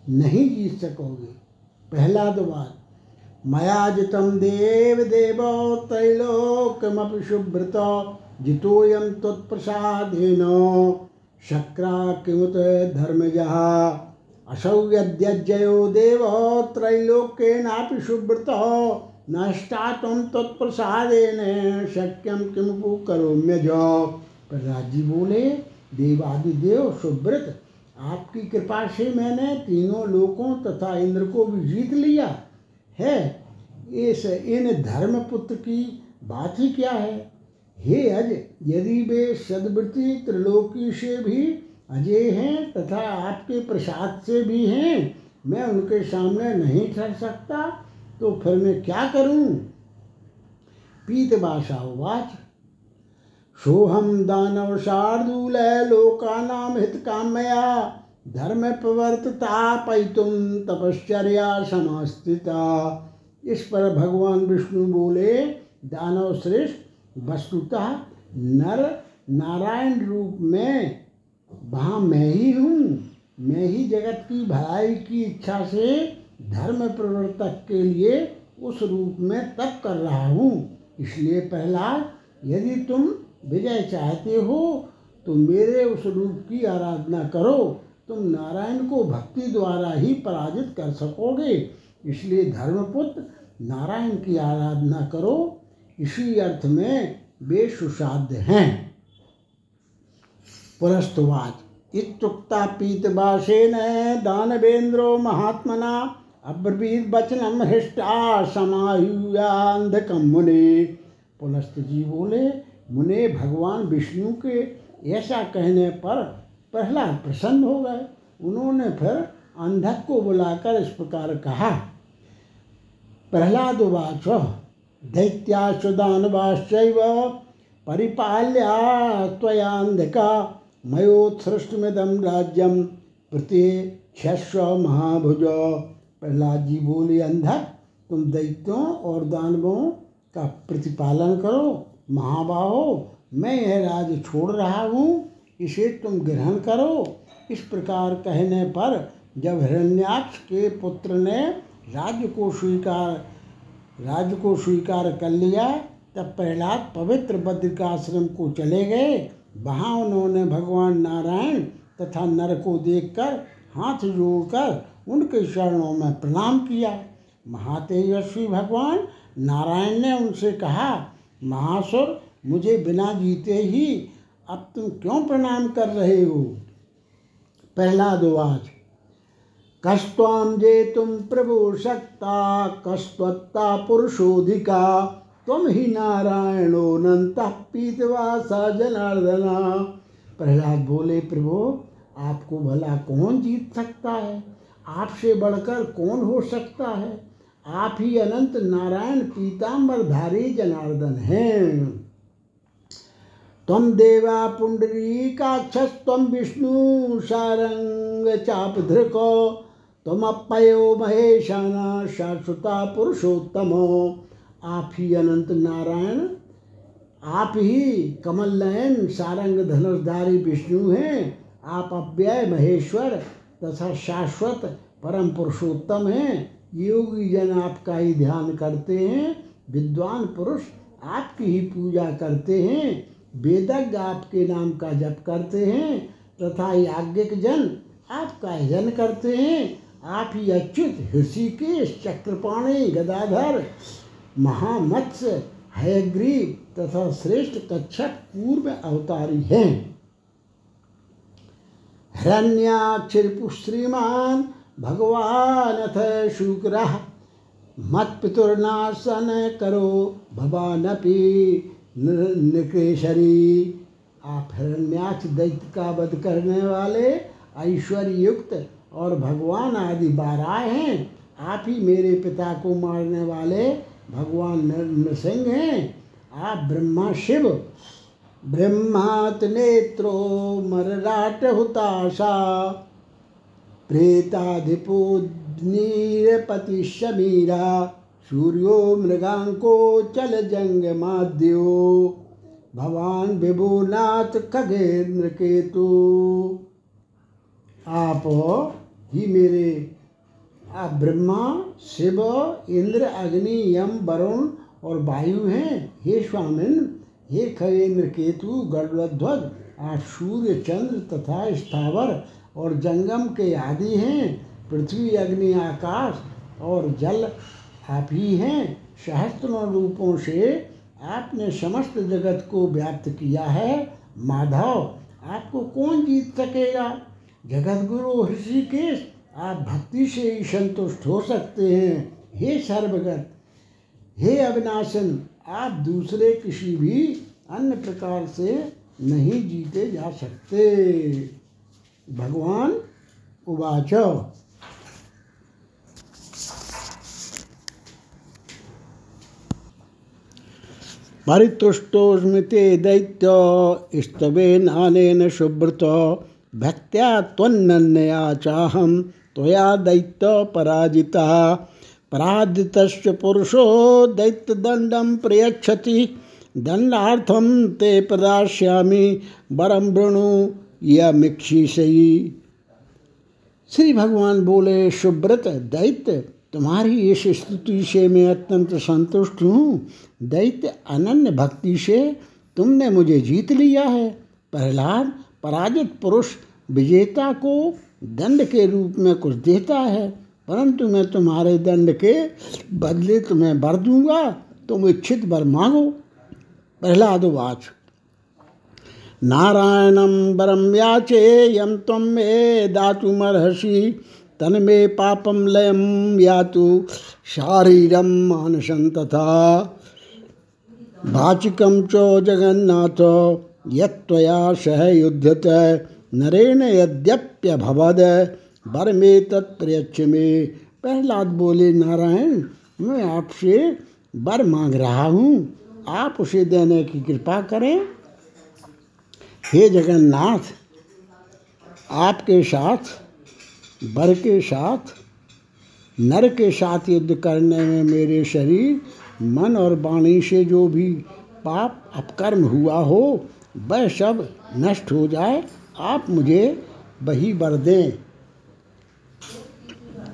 A: नहीं जीत सकोगे। पहला बात मया जितं देवदेव त्रैलोक्यमपि सुब्रत जितोऽयं त्वत्प्रसादेन, शक्रा किमुत धर्मजः। असौ यद्यजयो देव त्रैलोक्येनापि सुब्रत नष्टा त्वं त्वत्प्रसादेन शक्यं किमु करोम्यज। प्रहलाद जी बोले देवादिदेव सुब्रत आपकी कृपा से मैंने तीनों लोकों तथा इंद्र को भी जीत लिया है। इस, इन धर्मपुत्र की बात ही क्या है? हे अज, यदि वे सदवृत्ति त्रिलोकी से भी अजय हैं तथा आपके प्रसाद से भी हैं, मैं उनके सामने नहीं ठहर सकता तो फिर मैं क्या करूँ? पीत उवाच सोहम दानव शार्दूल लोकानाम हित कामया धर्म प्रवर्तता पैतुम तपश्चर्या समास्थिता। इस पर भगवान विष्णु बोले, दानव श्रेष्ठ, वस्तुतः नर नारायण रूप में, वहाँ मैं ही हूँ। मैं ही जगत की भलाई की इच्छा से धर्म प्रवर्तक के लिए उस रूप में तप कर रहा हूँ। इसलिए प्रहलाद, यदि तुम विजय चाहते हो तो मेरे उस रूप की आराधना करो। तुम नारायण को भक्ति द्वारा ही पराजित कर सकोगे। इसलिए धर्मपुत्र, नारायण की आराधना करो। इसी अर्थ में वे सुसाध्य हैं। पुरस्तुवाच। इत्युक्ता पीतभाषेण दानवेन्द्रो महात्मना अब्रवीत वचनम हृष्टा समायुयान्धकम मुने। पुलस्त जी बोले मुने भगवान विष्णु के ऐसा कहने पर प्रहलाद प्रसन्न हो गए। उन्होंने फिर अंधक को बुलाकर इस प्रकार कहा, प्रहलाद उवाच, दैत्याश्वदानवाश्चैव परिपाल्या त्वयान्धका मयोत्सृष्टमिदं राज्यम प्रत्यक्षस्व महाभुज। प्रहलाद जी बोले, अंधक, तुम दैत्यों और दानवों का प्रतिपालन करो। महाबाहो, मैं यह राज छोड़ रहा हूँ, इसे तुम ग्रहण करो। इस प्रकार कहने पर जब हिरण्याक्ष के पुत्र ने राज्य को स्वीकार राज्य को स्वीकार कर लिया, तब प्रहलाद पवित्र बद्रिकाश्रम को चले गए। वहाँ उन्होंने भगवान नारायण तथा नर को देखकर हाथ जोड़कर उनके चरणों में प्रणाम किया। महातेजस्वी भगवान, नारायण ने उनसे कहा महासुर, मुझे बिना जीते ही अब तुम क्यों प्रणाम कर रहे हो? प्रहलाद वाच कस्वाम जे तुम प्रभु शक्ता कस्वत्ता पुरुषोधिका, तुम ही नारायणो नंत पीतवासा जनार्दना। प्रहलाद बोले, प्रभु, आपको भला कौन जीत सकता है? आपसे बढ़कर कौन हो सकता है? आप ही अनंत नारायण पीताम्बरधारी जनार्दन हैं। तम देवा पुंडरी काक्षस्तम विष्णु सारंग चाप धृक तम अपयो महेशाना शाश्वता पुरुषोत्तम। आप ही अनंत नारायण, आप ही कमल नयन सारंग धनुषधारी विष्णु हैं। आप अव्यय महेश्वर तथा शाश्वत परम पुरुषोत्तम हैं। योगी जन आपका ही ध्यान करते हैं, विद्वान पुरुष आपकी ही पूजा करते हैं, वेदज्ञ आपके नाम का जप करते हैं, तथा याज्ञिक जन आपका जन करते हैं, आप ही अच्युत ऋषिकेश चक्रपाणी गदाधर महामत्स्य हयग्रीव तथा श्रेष्ठ कच्छप पूर्व अवतारी हैं। हिरण्याक्षरिपु श्रीमान भगवान अथ शुक्र मत पितुर्नाशन करो भवानपि निकेशरी। आप हिरण्याक्ष दैत्य का वध करने वाले ऐश्वर्य युक्त और भगवान आदि बारह हैं। आप ही मेरे पिता को मारने वाले भगवान नृसिंह हैं। आप ब्रह्मा शिव, ब्रह्मात नेत्रो मरराट हुताशा। प्रेताधिपोनीरपति शमीरा सूर्यो मृगांको चल जंग माद्यो भवान विभुनाथ खगेंद्र केतु आप ही मेरे, आप ब्रह्मा, शिव, इंद्र, अग्नि, यम, वरुण और वायु हैं। हे स्वामिन, हे खगेंद्र केतु गरुड़ध्वज, आप सूर्य, चंद्र तथा स्थावर और जंगम के आदि हैं, पृथ्वी, अग्नि, आकाश और जल आप ही हैं। सहस्त्र रूपों से आपने समस्त जगत को व्याप्त किया है, माधव। आपको कौन जीत सकेगा? जगत गुरु ऋषिकेश, आप भक्ति से ही संतुष्ट हो सकते हैं। हे सर्वगत, हे अविनाशन, आप दूसरे किसी भी अन्य प्रकार से नहीं जीते जा सकते। भगवान उवाच। परितुष्टोस्मृते दैत्य स्तवेनानेन सुब्रत भक्त्या त्वन्नया चाहम त्वया दैत्य पराजिता। पराजितश्च पुरुषो दैत्यदण्डं प्रयच्छति दंडार्थम ते प्रदाश्यामी बरम वृणु यमिक्षी सही। श्री भगवान बोले सुब्रत दैत्य, तुम्हारी इस स्तुति से मैं अत्यंत संतुष्ट हूँ। दैत्य अनन्य भक्ति से तुमने मुझे जीत लिया है। प्रहलाद, पराजित पुरुष, विजेता को दंड के रूप में कुछ देता है। परंतु मैं तुम्हारे दंड के बदले तुम्हें बर दूँगा। तुम इच्छित बर मांगो। प्रहलाद वाच। नारायणं वरं याचे यं त्वं मे दातुमर्हसि तन्मे पापं लयं यातु, शारीरं मानसं तथा। वाचिकं च जगन्नाथ, यत्त्वया सह युध्यत नरेण यद्यप्यभवद वर में तत्प्रयच्छ में। प्रहलाद बोले, नारायण, मैं आपसे वर मांग रहा हूँ, आप उसे देने की कृपा करें। हे जगन्नाथ, आपके साथ, बर के साथ, नर के साथ युद्ध करने में मेरे शरीर, मन और वाणी से जो भी पाप, अपकर्म हुआ हो, वह सब नष्ट हो जाए, आप मुझे वही बर दें।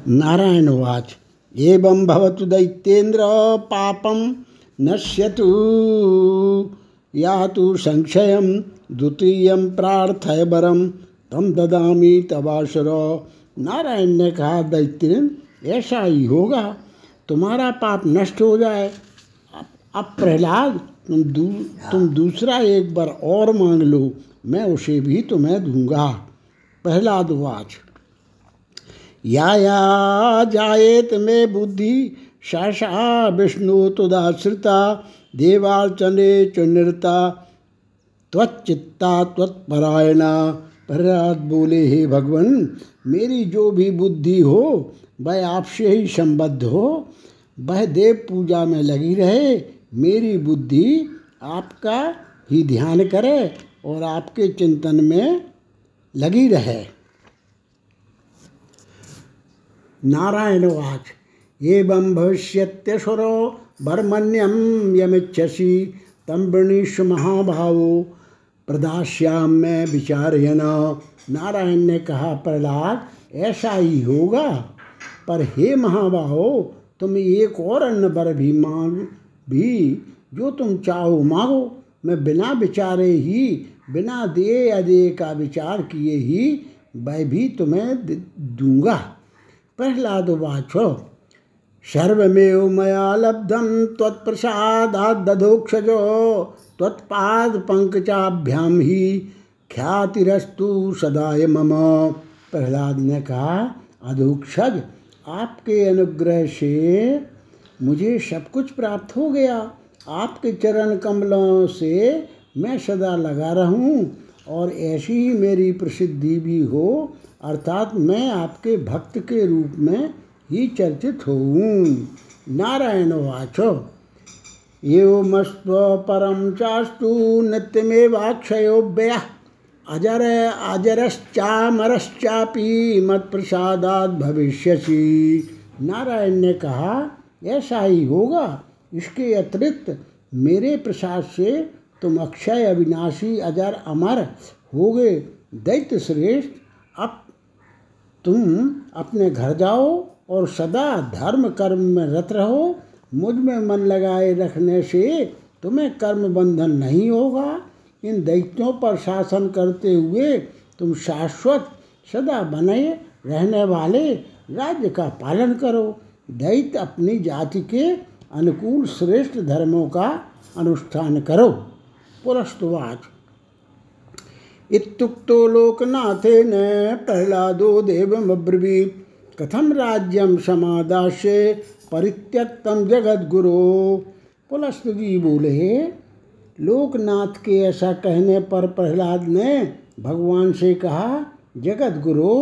A: नारायण वाच। एवं भवतु दैत्येन्द्र पापम नश्यतु या तो संक्षय द्वितीय प्रार्थय बरम तम ददामी तबाशर नारायण ने कहा दैत्य ऐसा ही होगा। तुम्हारा पाप नष्ट हो जाए। अब प्रहलाद तुम दू, तुम दूसरा एक बार और मांग लो। मैं उसे भी तुम्हें दूँगा प्रहलाद वाच। या या जाएत में बुद्धि शाशा विष्णु तुदाश्रिता देवार्चने चुनिरता त्वचित्ता त्वत्परायणा। प्रहलाद बोले, हे भगवान, मेरी जो भी बुद्धि हो, वह आपसे ही संबद्ध हो। वह देव पूजा में लगी रहे, मेरी बुद्धि आपका ही ध्यान करे और आपके चिंतन में लगी रहे। नारायण वाच। एवं भविष्यत्यसुरो बर्मण्यम यमिच्छसी तम वृणीश महाभावो। प्रदाश्याम में विचारयन। नारायण ने कहा, प्रहलाद, ऐसा ही होगा? पर हे महाबाहो, तुम एक और अन्न बर भी मांग, भी जो तुम चाहो मांगो। मैं बिना विचारे ही, बिना दे अदे का विचार किए ही वह भी तुम्हें दूँगा। प्रहलाद वाचो सर्वमेव मया लब्धम त्वत्प्रसादाद दधोक्षजो त्वत्पाद पंकजाभ्याम ही ख्यातिरस्तु सदाय मम। प्रहलाद ने कहा अधोक्षज आपके अनुग्रह से मुझे सब कुछ प्राप्त हो गया। आपके चरण कमलों से मैं सदा लगा रहूँ और ऐसी ही मेरी प्रसिद्धि भी हो, अर्थात मैं आपके भक्त के रूप में ही चर्चित हूँ नारायण वाचो। परम चास्तु नित्यमेवाक्षयोव्यय अजर अजरश्चामरश्चापी मत प्रसादात भविष्यसी। नारायण ने कहा, ऐसा ही होगा? इसके अतिरिक्त मेरे प्रसाद से तुम अक्षय अविनाशी, अजर अमर हो गए दैत्य श्रेष्ठ, अब तुम अपने घर जाओ और सदा धर्म कर्म में रत रहो। मुझमें मन लगाए रखने से तुम्हें कर्म बंधन नहीं होगा। इन दैत्यों पर शासन करते हुए तुम शाश्वत सदा बने रहने वाले राज्य का पालन करो। दैत्य अपनी जाति के अनुकूल श्रेष्ठ धर्मों का अनुष्ठान करो। पुरस्तुवाच। इत्युक्तो लोकनाथेन प्रह्लादो देवमब्रवीत्। कथम राज्यम समादाश्य परित्यक्तम जगत गुरु पुलस्त जी बोले, लोकनाथ के ऐसा कहने पर प्रहलाद ने भगवान से कहा जगत गुरु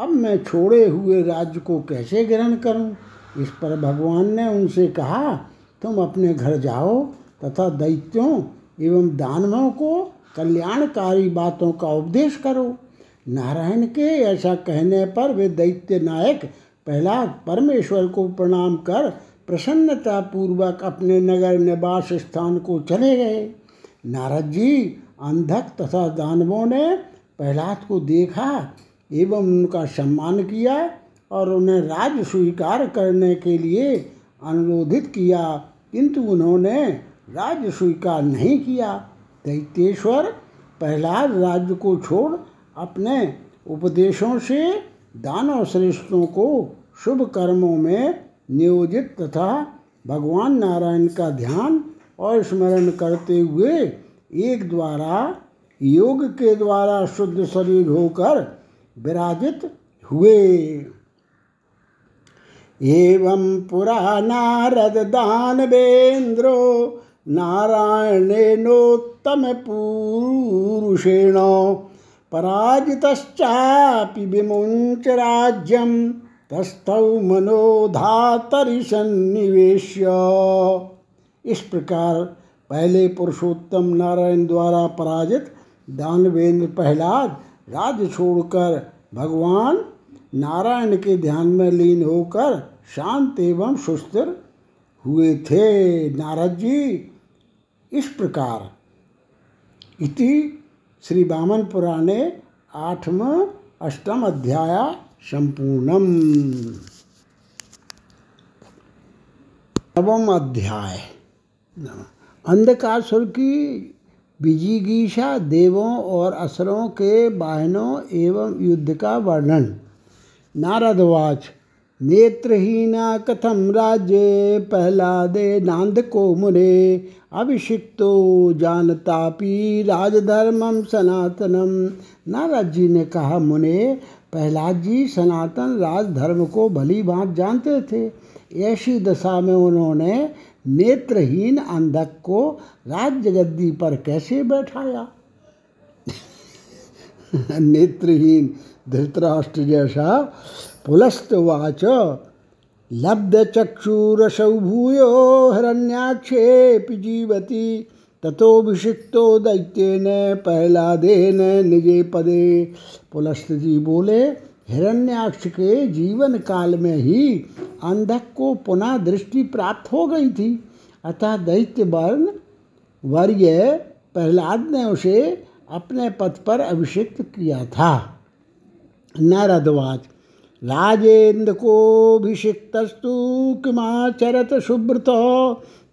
A: अब मैं छोड़े हुए राज्य को कैसे ग्रहण करूँ? इस पर भगवान ने उनसे कहा, तुम अपने घर जाओ तथा दैत्यों एवं दानवों को कल्याणकारी बातों का उपदेश करो नारायण के ऐसा कहने पर वे दैत्य नायक प्रहलाद, परमेश्वर को प्रणाम कर प्रसन्नता पूर्वक अपने नगर निवास स्थान को चले गए। नारद जी, अंधक तथा दानवों ने प्रहलाद को देखा एवं उनका सम्मान किया और उन्हें राज स्वीकार करने के लिए अनुरोधित किया, किंतु उन्होंने राज्य स्वीकार नहीं किया। दैत्येश्वर, प्रहलाद राज्य को छोड़ अपने उपदेशों से दानव श्रेष्ठों को शुभ कर्मों में नियोजित तथा भगवान नारायण का ध्यान और स्मरण करते हुए एक द्वारा, योग के द्वारा शुद्ध शरीर होकर विराजित हुए। एवं पुरा नारद दानवेन्द्रो नारायणेनोत्तम पुरुषेण पराजितश्चापि विमुञ्च राज्यं तस्थौ मनोधातरि इस प्रकार पहले पुरुषोत्तम नारायण द्वारा पराजित दानवेंद्र प्रहलाद राज्य छोड़कर भगवान नारायण के ध्यान में लीन होकर शांत एवं सुस्थिर हुए थे। नारद जी, इस प्रकार इति श्री वामन पुराणे आठम अष्टम अध्याय संपूर्णम। नवम अध्याय। अंधकासुर की विजिगीषा देवों और असरों के वाहनों एवं युद्ध का वर्णन। नारदवाच नेत्रहीना कथम राज्य प्रहलादे नांद को मुने। अभिषिक्तो जानतापि राजधर्मम सनातनम नारद जी ने कहा, मुने, प्रहलाद जी सनातन राजधर्म को भली बात जानते थे। ऐसी दशा में उन्होंने नेत्रहीन अंधक को राज्य गद्दी पर कैसे बैठाया? नेत्रहीन धृतराष्ट्र जैसा पुलस्तवाच। लब्धचक्षुरसौ भूयो हिरण्याक्षेपि जीवति। तथोभिषिक्तो दैत्येन प्रहलादेन निजे पदे। पुलस्त जी बोले हिरण्याक्ष के जीवन काल में ही अंधक को पुनः दृष्टि प्राप्त हो गई थी। अतः दैत्य वर्ण वर्य प्रहलाद ने उसे अपने पद पर अभिषिक्त किया था। नारदवाच राजेन्द्र कोभिषिक्तस्तु किमाचरत सुब्रत?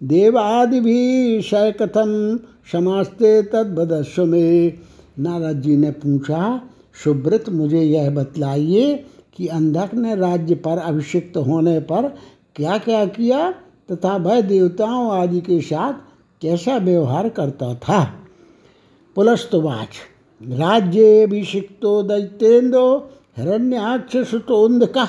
A: देवादिभि कथम समास्ते तद्वदस्व में। नारद जी ने पूछा, सुब्रत, मुझे यह बतलाइए कि अंधक ने राज्य पर अभिषिक्त होने पर क्या क्या किया तथा वह देवताओं आदि के साथ कैसा व्यवहार करता था? पुलस्तवाच। राज्येभिषिक्तो दैत्येन्द्रो हिरण्याक्षसुतोन्धकः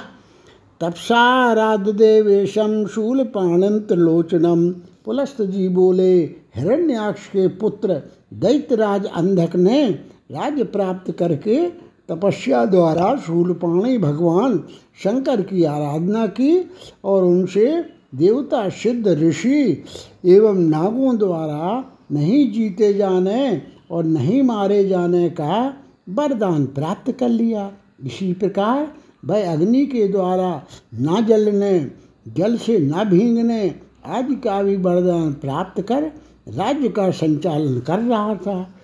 A: तपसाराधदेवेशम शूलपाणंतलोचनम पुलस्त जी बोले हिरण्याक्ष के पुत्र दैत्यराज अंधक ने राज्य प्राप्त करके तपस्या द्वारा शूलपाणी भगवान शंकर की आराधना की और उनसे देवता सिद्ध ऋषि एवं नागों द्वारा नहीं जीते जाने और नहीं मारे जाने का वरदान प्राप्त कर लिया। इसी प्रकार वह अग्नि के द्वारा न जलने, जल से न भींगने आदि का भी वरदान प्राप्त कर राज्य का संचालन कर रहा था।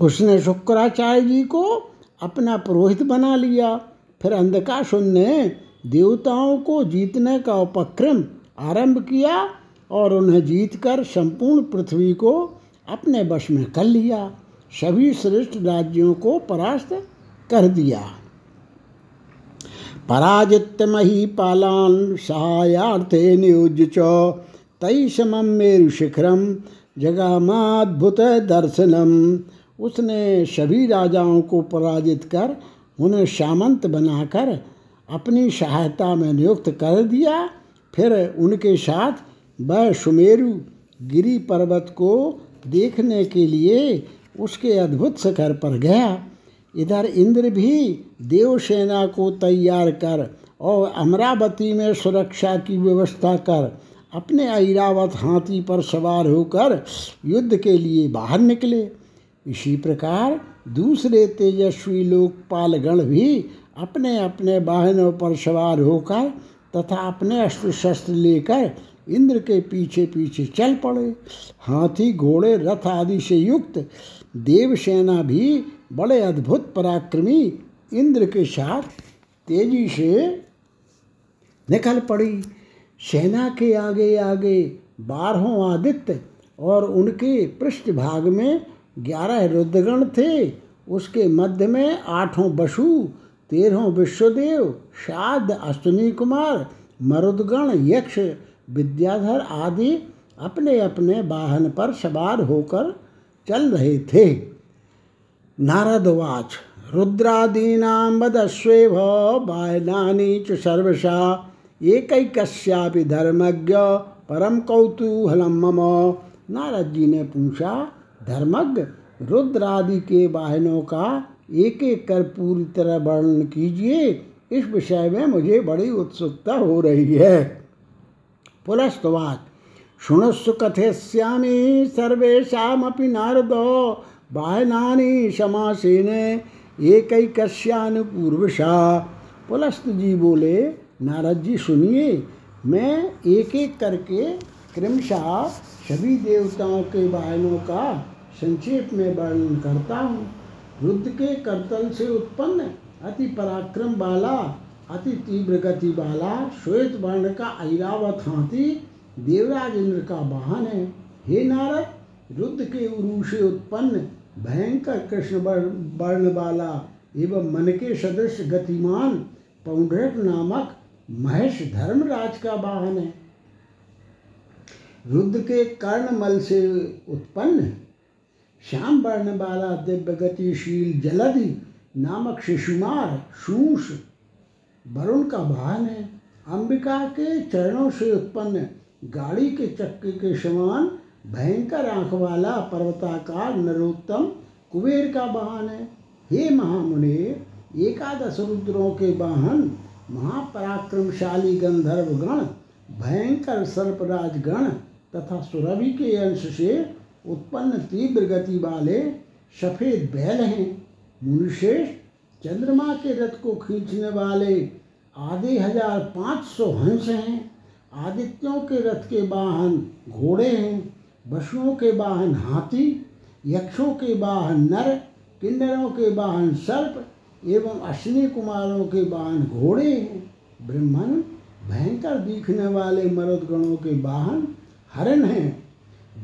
A: उसने शुक्राचार्य जी को अपना पुरोहित बना लिया। फिर अंधकासुर ने देवताओं को जीतने का उपक्रम आरंभ किया और उन्हें जीतकर संपूर्ण पृथ्वी को अपने वश में कर लिया। सभी श्रेष्ठ राज्यों को परास्त कर दिया। पराजित पालान सहायार्थे च, तई समम मेरु शिखरम जगामाद्भुत दर्शनम उसने सभी राजाओं को पराजित कर, उन्हें सामंत बनाकर अपनी सहायता में नियुक्त कर दिया। फिर उनके साथ वह सुमेरु गिरी पर्वत को देखने के लिए उसके अद्भुत शिखर पर गया। इधर इंद्र भी देवसेना को तैयार कर और अमरावती में सुरक्षा की व्यवस्था कर अपने ऐरावत हाथी पर सवार होकर युद्ध के लिए बाहर निकले। इसी प्रकार दूसरे तेजस्वी लोकपालगण भी अपने अपने वाहनों पर सवार होकर तथा अपने अस्त्र शस्त्र लेकर इंद्र के पीछे पीछे चल पड़े। हाथी, घोड़े, रथ आदि से युक्त देवसेना भी बड़े अद्भुत पराक्रमी इंद्र के साथ तेज़ी से निकल पड़ी। सेना के आगे आगे बारहों आदित्य और उनके पृष्ठभाग में ग्यारह रुद्रगण थे। उसके मध्य में आठों बसु, तेरहों विश्वदेव शाद अश्विनी कुमार, मरुदगण, यक्ष, विद्याधर आदि अपने अपने वाहन पर सवार होकर चल रहे थे। नारदवाच रुद्रादीनां वदस्वेव बायनानि च सर्वशा, एकैकस्यापि धर्मज्ञ परम कौतूहलम मम। नारद जी ने पूछा, धर्मज्ञ रुद्र आदि के वाहनों का एक एक कर पूरी तरह वर्णन कीजिए, इस विषय में मुझे बड़ी उत्सुकता हो रही है। पुलस्तवाद शुणस्व कथयस्यामि सर्वेशापि नारदो वाहनानि समासेन एकैकस्यानुपूर्वशा। पुलस्त जी बोले नारद जी सुनिए, मैं एक एक करके क्रमशः सभी देवताओं के वाहनों का संक्षेप में वर्णन करता हूँ। रुद्र के कर्तन से उत्पन्न अति पराक्रम वाला, अति तीव्र गति वाला, श्वेत वर्ण का ऐरावत हाथी देवराज इंद्र का वाहन है। हे नारद, रुद्र के उरु से उत्पन्न भयंकर कृष्ण वर्ण वाला एवं मन के सदृश गतिमान पौंड्रक नामक महेश धर्मराज का वाहन है। रुद्र के कर्णमल से उत्पन्न श्याम वर्ण वाला दिव्य गतिशील जलधि नामक शिशुमार शूष वरुण का वाहन है। अंबिका के चरणों से उत्पन्न गाड़ी के चक्के के समान भयंकर आँख वाला पर्वताकार नरोत्तम कुबेर का वाहन है। हे महामुनि, एकादश रुद्रों के वाहन, महापराक्रमशाली गंधर्व गण भयंकर सर्पराज गण तथा सुरभि के अंश से उत्पन्न तीव्र गति वाले सफ़ेद बैल हैं। मुनिशेष चंद्रमा के रथ को खींचने वाले आधे हज़ार पाँच सौ हंस हैं। आदित्यों के रथ के वाहन घोड़े हैं। पशुओं के वाहन हाथी, यक्षों के वाहन नर, किन्नरों के वाहन सर्प एवं अश्विनी कुमारों के वाहन घोड़े हैं। ब्रह्मन भयंकर दिखने वाले मरुद गणों के वाहन हरण हैं।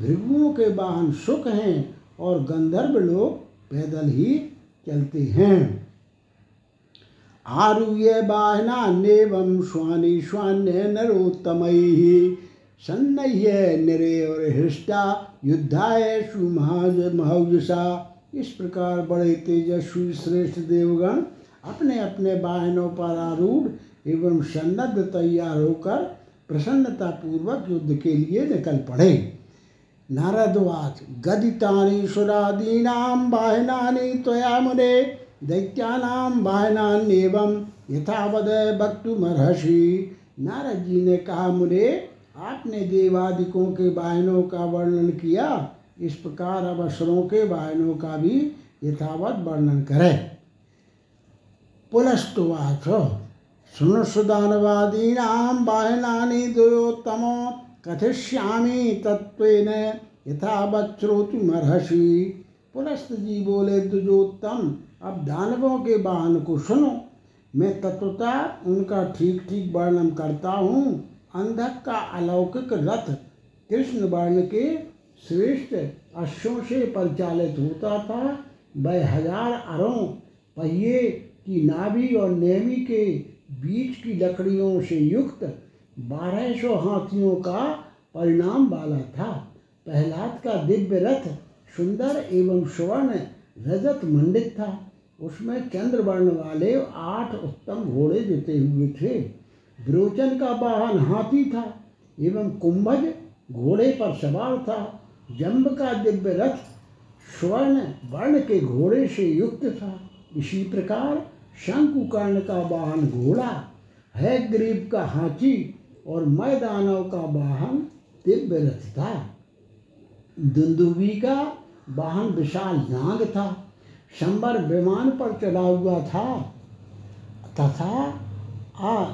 A: भृगुओं के वाहन सुख हैं और गंधर्व लोग पैदल ही चलते हैं। आरुह्य बाहनान्येवं स्वानि स्वान्य नरोत्तमैः। सन्नह्य निरे और हृष्टा युद्धाय सुमहौजसा इस प्रकार बड़े तेजस्वी श्रेष्ठ देवगण अपने अपने वाहनों पर आरूढ़ एवं सन्नद्ध तैयार होकर प्रसन्नता पूर्वक युद्ध के लिए निकल पड़े। नारदवाच, गदितानि सुरादीनां वाहनानि त्वया मुने दैत्यानाम वाहनान्येवं यथावद वक्तुमर्हसि नारद जी ने कहा, मुने आपने देवादिकों के वाहनों का वर्णन किया, इस प्रकार अब असुरों के वाहनों का भी यथावत वर्णन करें। पुलस्तुवाच सुनसुदानवादीनां वाहनानि द्वयोत्तमो कथिष्यामि तत्वेन यथावत श्रोतु श्रोतुमर्हसि पुलस्त जी बोले, दुजोत्तम, अब दानवों के वाहन को सुनो। मैं तत्वता उनका ठीक ठीक वर्णन करता हूँ। अंधक का अलौकिक रथ कृष्ण वर्ण के श्रेष्ठ अश्वों से परिचालित होता था। वह हज़ार अरों पहिए की नाभि और नेमी के बीच की लकड़ियों से युक्त बारह सौ हाथियों का परिणाम वाला था। पहलाद का दिव्य रथ सुंदर एवं स्वर्ण रजत मंडित था। उसमें चंद्रवर्ण वाले आठ उत्तम घोड़े जुटे हुए थे। विरोचन का वाहन हाथी था, एवं कुंभज घोड़े पर सवार था। जम्ब का दिव्य रथ स्वर्ण वर्ण के घोड़े से युक्त था। इसी प्रकार शंकुकर्ण का वाहन घोड़ा है गरीब का हाथी और मैदानव का वाहन दिव्य रथ था। दुंदुबी का वाहन विशाल नाग था। शंबर विमान पर चढ़ा हुआ था। तथा आ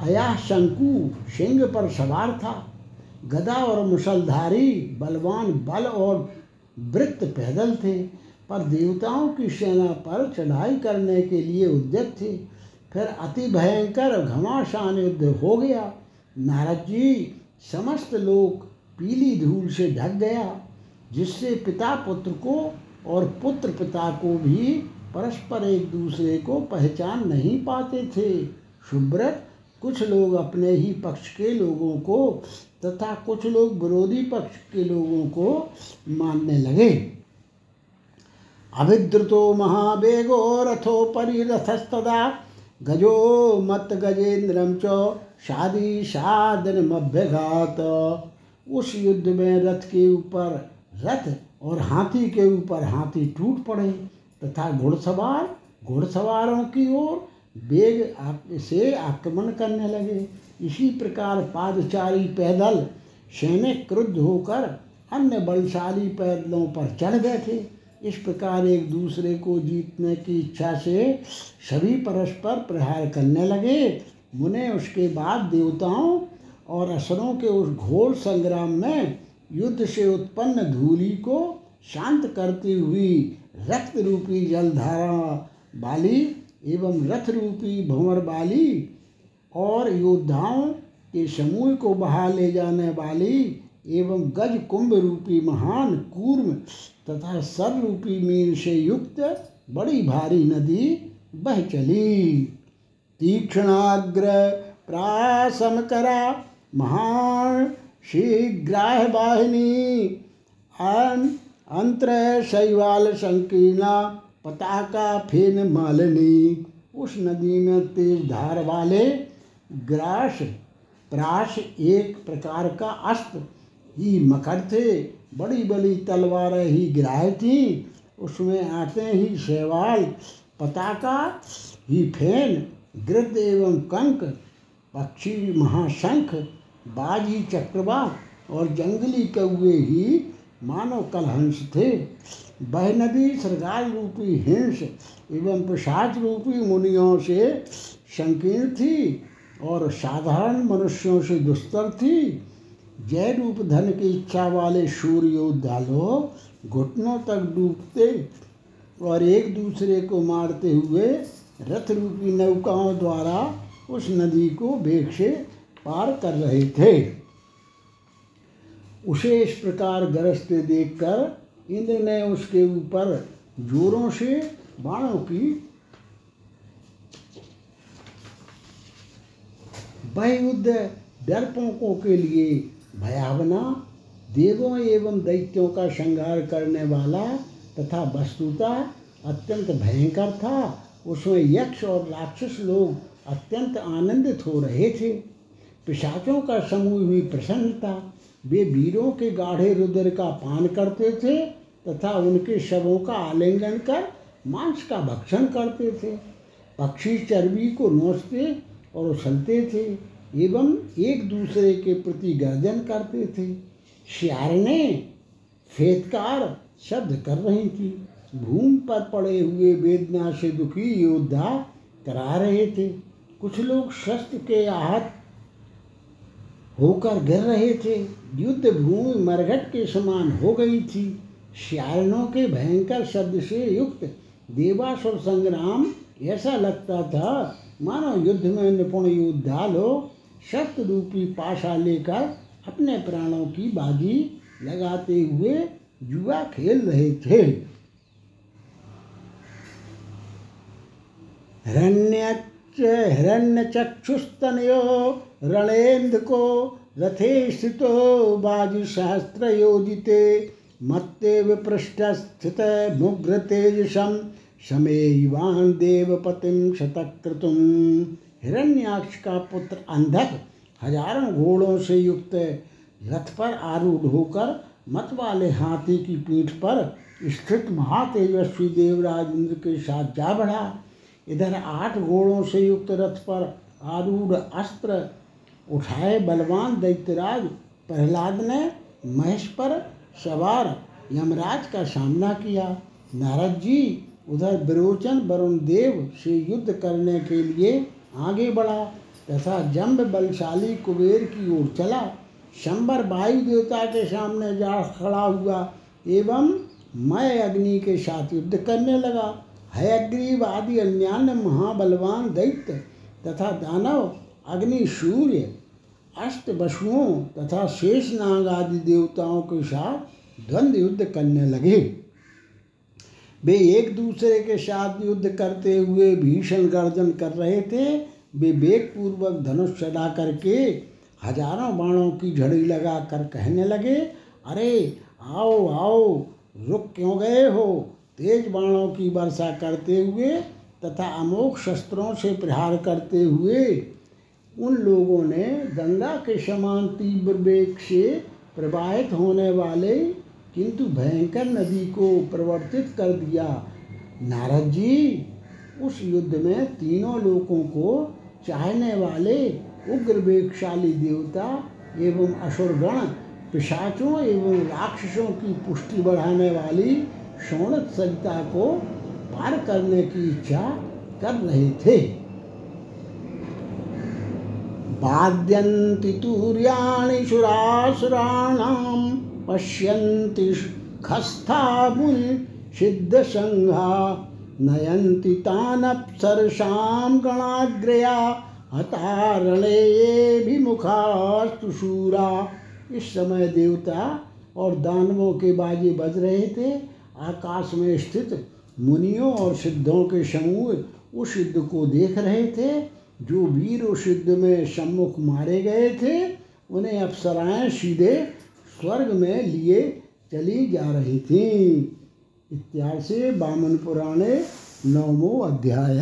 A: अया शंकु सिंह पर सवार था। गदा और मुसलधारी बलवान बल और वृत्त पैदल थे, पर देवताओं की सेना पर चढ़ाई करने के लिए उद्यत थे। फिर अति भयंकर घमासान युद्ध हो गया। नारद जी, समस्त लोक पीली धूल से ढक गया, जिससे पिता पुत्र को और पुत्र पिता को भी परस्पर एक दूसरे को पहचान नहीं पाते थे। सुब्रत कुछ लोग अपने ही पक्ष के लोगों को तथा कुछ लोग विरोधी पक्ष के लोगों को मानने लगे। अभिद्रुतो महावेगो रथो परिरथस्तदा, गजो मत गजेन्द्रम च शादी साधनमभ्यघात उस युद्ध में रथ के ऊपर रथ और हाथी के ऊपर हाथी टूट पड़े तथा घुड़सवार, घुड़सवारों की ओर वेग आप से आक्रमण करने लगे। इसी प्रकार पादचारी पैदल सैनिक क्रुद्ध होकर अन्य बलशाली पैदलों पर चढ़ बैठे। इस प्रकार एक दूसरे को जीतने की इच्छा से सभी परस्पर प्रहार करने लगे। मुने उसके बाद देवताओं और असरों के उस घोर संग्राम में युद्ध से उत्पन्न धूलि को शांत करती हुई रक्त रूपी जलधारा वाली एवं रथ रूपी भंवर वाली और योद्धाओं के समूह को बहा ले जाने वाली एवं गज कुंभ रूपी महान कूर्म तथा सर रूपी मीन से युक्त बड़ी भारी नदी बह चली। तीक्ष्णाग्र प्रासम करा महान शीघ्राह वाहिनी अंतर शैवाल संकीर्णा पताका फेन मालनी, उस नदी में तेज धार वाले ग्रास प्राश एक प्रकार का अस्त्र ही मकर थे। बड़ी बड़ी तलवारें ही गिराए थी, उसमें आते ही शैवाल, पताका ही फेन, गृद एवं कंक, पक्षी महाशंख, बाजी चक्रवात और जंगली कौए ही मानव कलहंस थे। वह नदी सरगाल रूपी हिंस एवं प्रसाद रूपी मुनियों से संकीर्ण थी और साधारण मनुष्यों से दुस्तर थी। जय रूप धन की इच्छा वाले सूर्य योद्धा घुटनों तक डूबते और एक दूसरे को मारते हुए रथ रूपी नौकाओं द्वारा उस नदी को वेग से पार कर रहे थे। उसे इस प्रकार गरजते देखकर इंद्र ने उसके ऊपर जोरों से बाणों की वह युद्ध डरपोकों के लिए भयावना, देवों एवं दैत्यों का श्रृंगार करने वाला तथा वस्तुता अत्यंत भयंकर था, उसमें यक्ष और राक्षस लोग अत्यंत आनंदित हो रहे थे। पिशाचों का समूह भी प्रसन्न था। वे वीरों के गाढ़े रुद्र का पान करते थे तथा उनके शवों का आलिंगन कर मांस का भक्षण करते थे। पक्षी चर्बी को नोचते और उछलते थे एवं एक दूसरे के प्रति गर्जन करते थे। श्यारने फेतकार शब्द कर रही थी। भूमि पर पड़े हुए वेदना से दुखी योद्धा करा रहे थे। कुछ लोग शस्त्र के आहत होकर गिर रहे थे। युद्ध भूमि मरघट के समान हो गई थी। श्यारणों के भयंकर शब्द से युक्त देवासुर संग्राम, ऐसा लगता था, मानो युद्ध में निपुण योद्धा लोग शस्त्र रूपी पाशा लेकर अपने प्राणों की बाजी लगाते हुए जुआ खेल रहे थे। हिरण्य चक्षुस्तनयो रणेन्द्र को रथे स्थितो बाजुशास्त्र योजिते, मत्ते विपृष्ठ स्थित मुग्र तेजसम समेयवान देवपतिम शतक्रतुम। हिरण्याक्ष का पुत्र अंधक हज़ारों घोड़ों से युक्त रथ पर आरूढ़ होकर मत वाले हाथी की पीठ पर स्थित महातेजस्वी देवराज इंद्र के साथ जा बढ़ा। इधर आठ घोड़ों से युक्त रथ पर आरूढ़ अस्त्र उठाए बलवान दैत्यराज प्रहलाद ने महेश पर सवार यमराज का सामना किया। नारद जी, उधर विरोचन वरुण देव से युद्ध करने के लिए आगे बढ़ा तथा जम्ब बलशाली कुबेर की ओर चला। शंबर वायु देवता के सामने जा खड़ा हुआ एवं मैं अग्नि के साथ युद्ध करने लगा। है हयग्रीव आदि अन्यान्य महाबलवान दैत्य तथा दानव अग्नि सूर्य अष्ट वसुओं तथा शेष नाग आदि देवताओं के साथ द्वंद्व युद्ध करने लगे। वे एक दूसरे के साथ युद्ध करते हुए भीषण गर्जन कर रहे थे। वे वेग पूर्वक धनुष चढ़ा करके हज़ारों बाणों की झड़ी लगा कर कहने लगे, अरे, आओ आओ, रुक क्यों गए हो? तेज बाणों की वर्षा करते हुए तथा अमोघ शस्त्रों से प्रहार करते हुए उन लोगों ने गंगा के समान तीव्र वेग से प्रवाहित होने वाले किंतु भयंकर नदी को प्रवर्तित कर दिया। नारद जी, उस युद्ध में तीनों लोगों को चाहने वाले उग्र वेगशाली देवता एवं असुरगण, पिशाचों एवं राक्षसों की पुष्टि बढ़ाने वाली शोणत सरिता को पार करने की इच्छा कर रहे थे। बाद्यन्ति तूर्याणि सुरासुराणां पश्यन्ति खस्था मुनि सिद्धसङ्घा नयन्ति तानप्सरसां गणाग्रया हतारणे विमुखास्तु शूरा। इस समय देवता और दानवों के बाजे बज रहे थे। आकाश में स्थित मुनियों और सिद्धों के समूह उस युद्ध को देख रहे थे। जो वीर उस युद्ध में सम्मुख मारे गए थे, उन्हें अप्सराएँ सीधे स्वर्ग में लिए चली जा रही थीं। इत्यादि से बामन पुराणे नवमो अध्याय।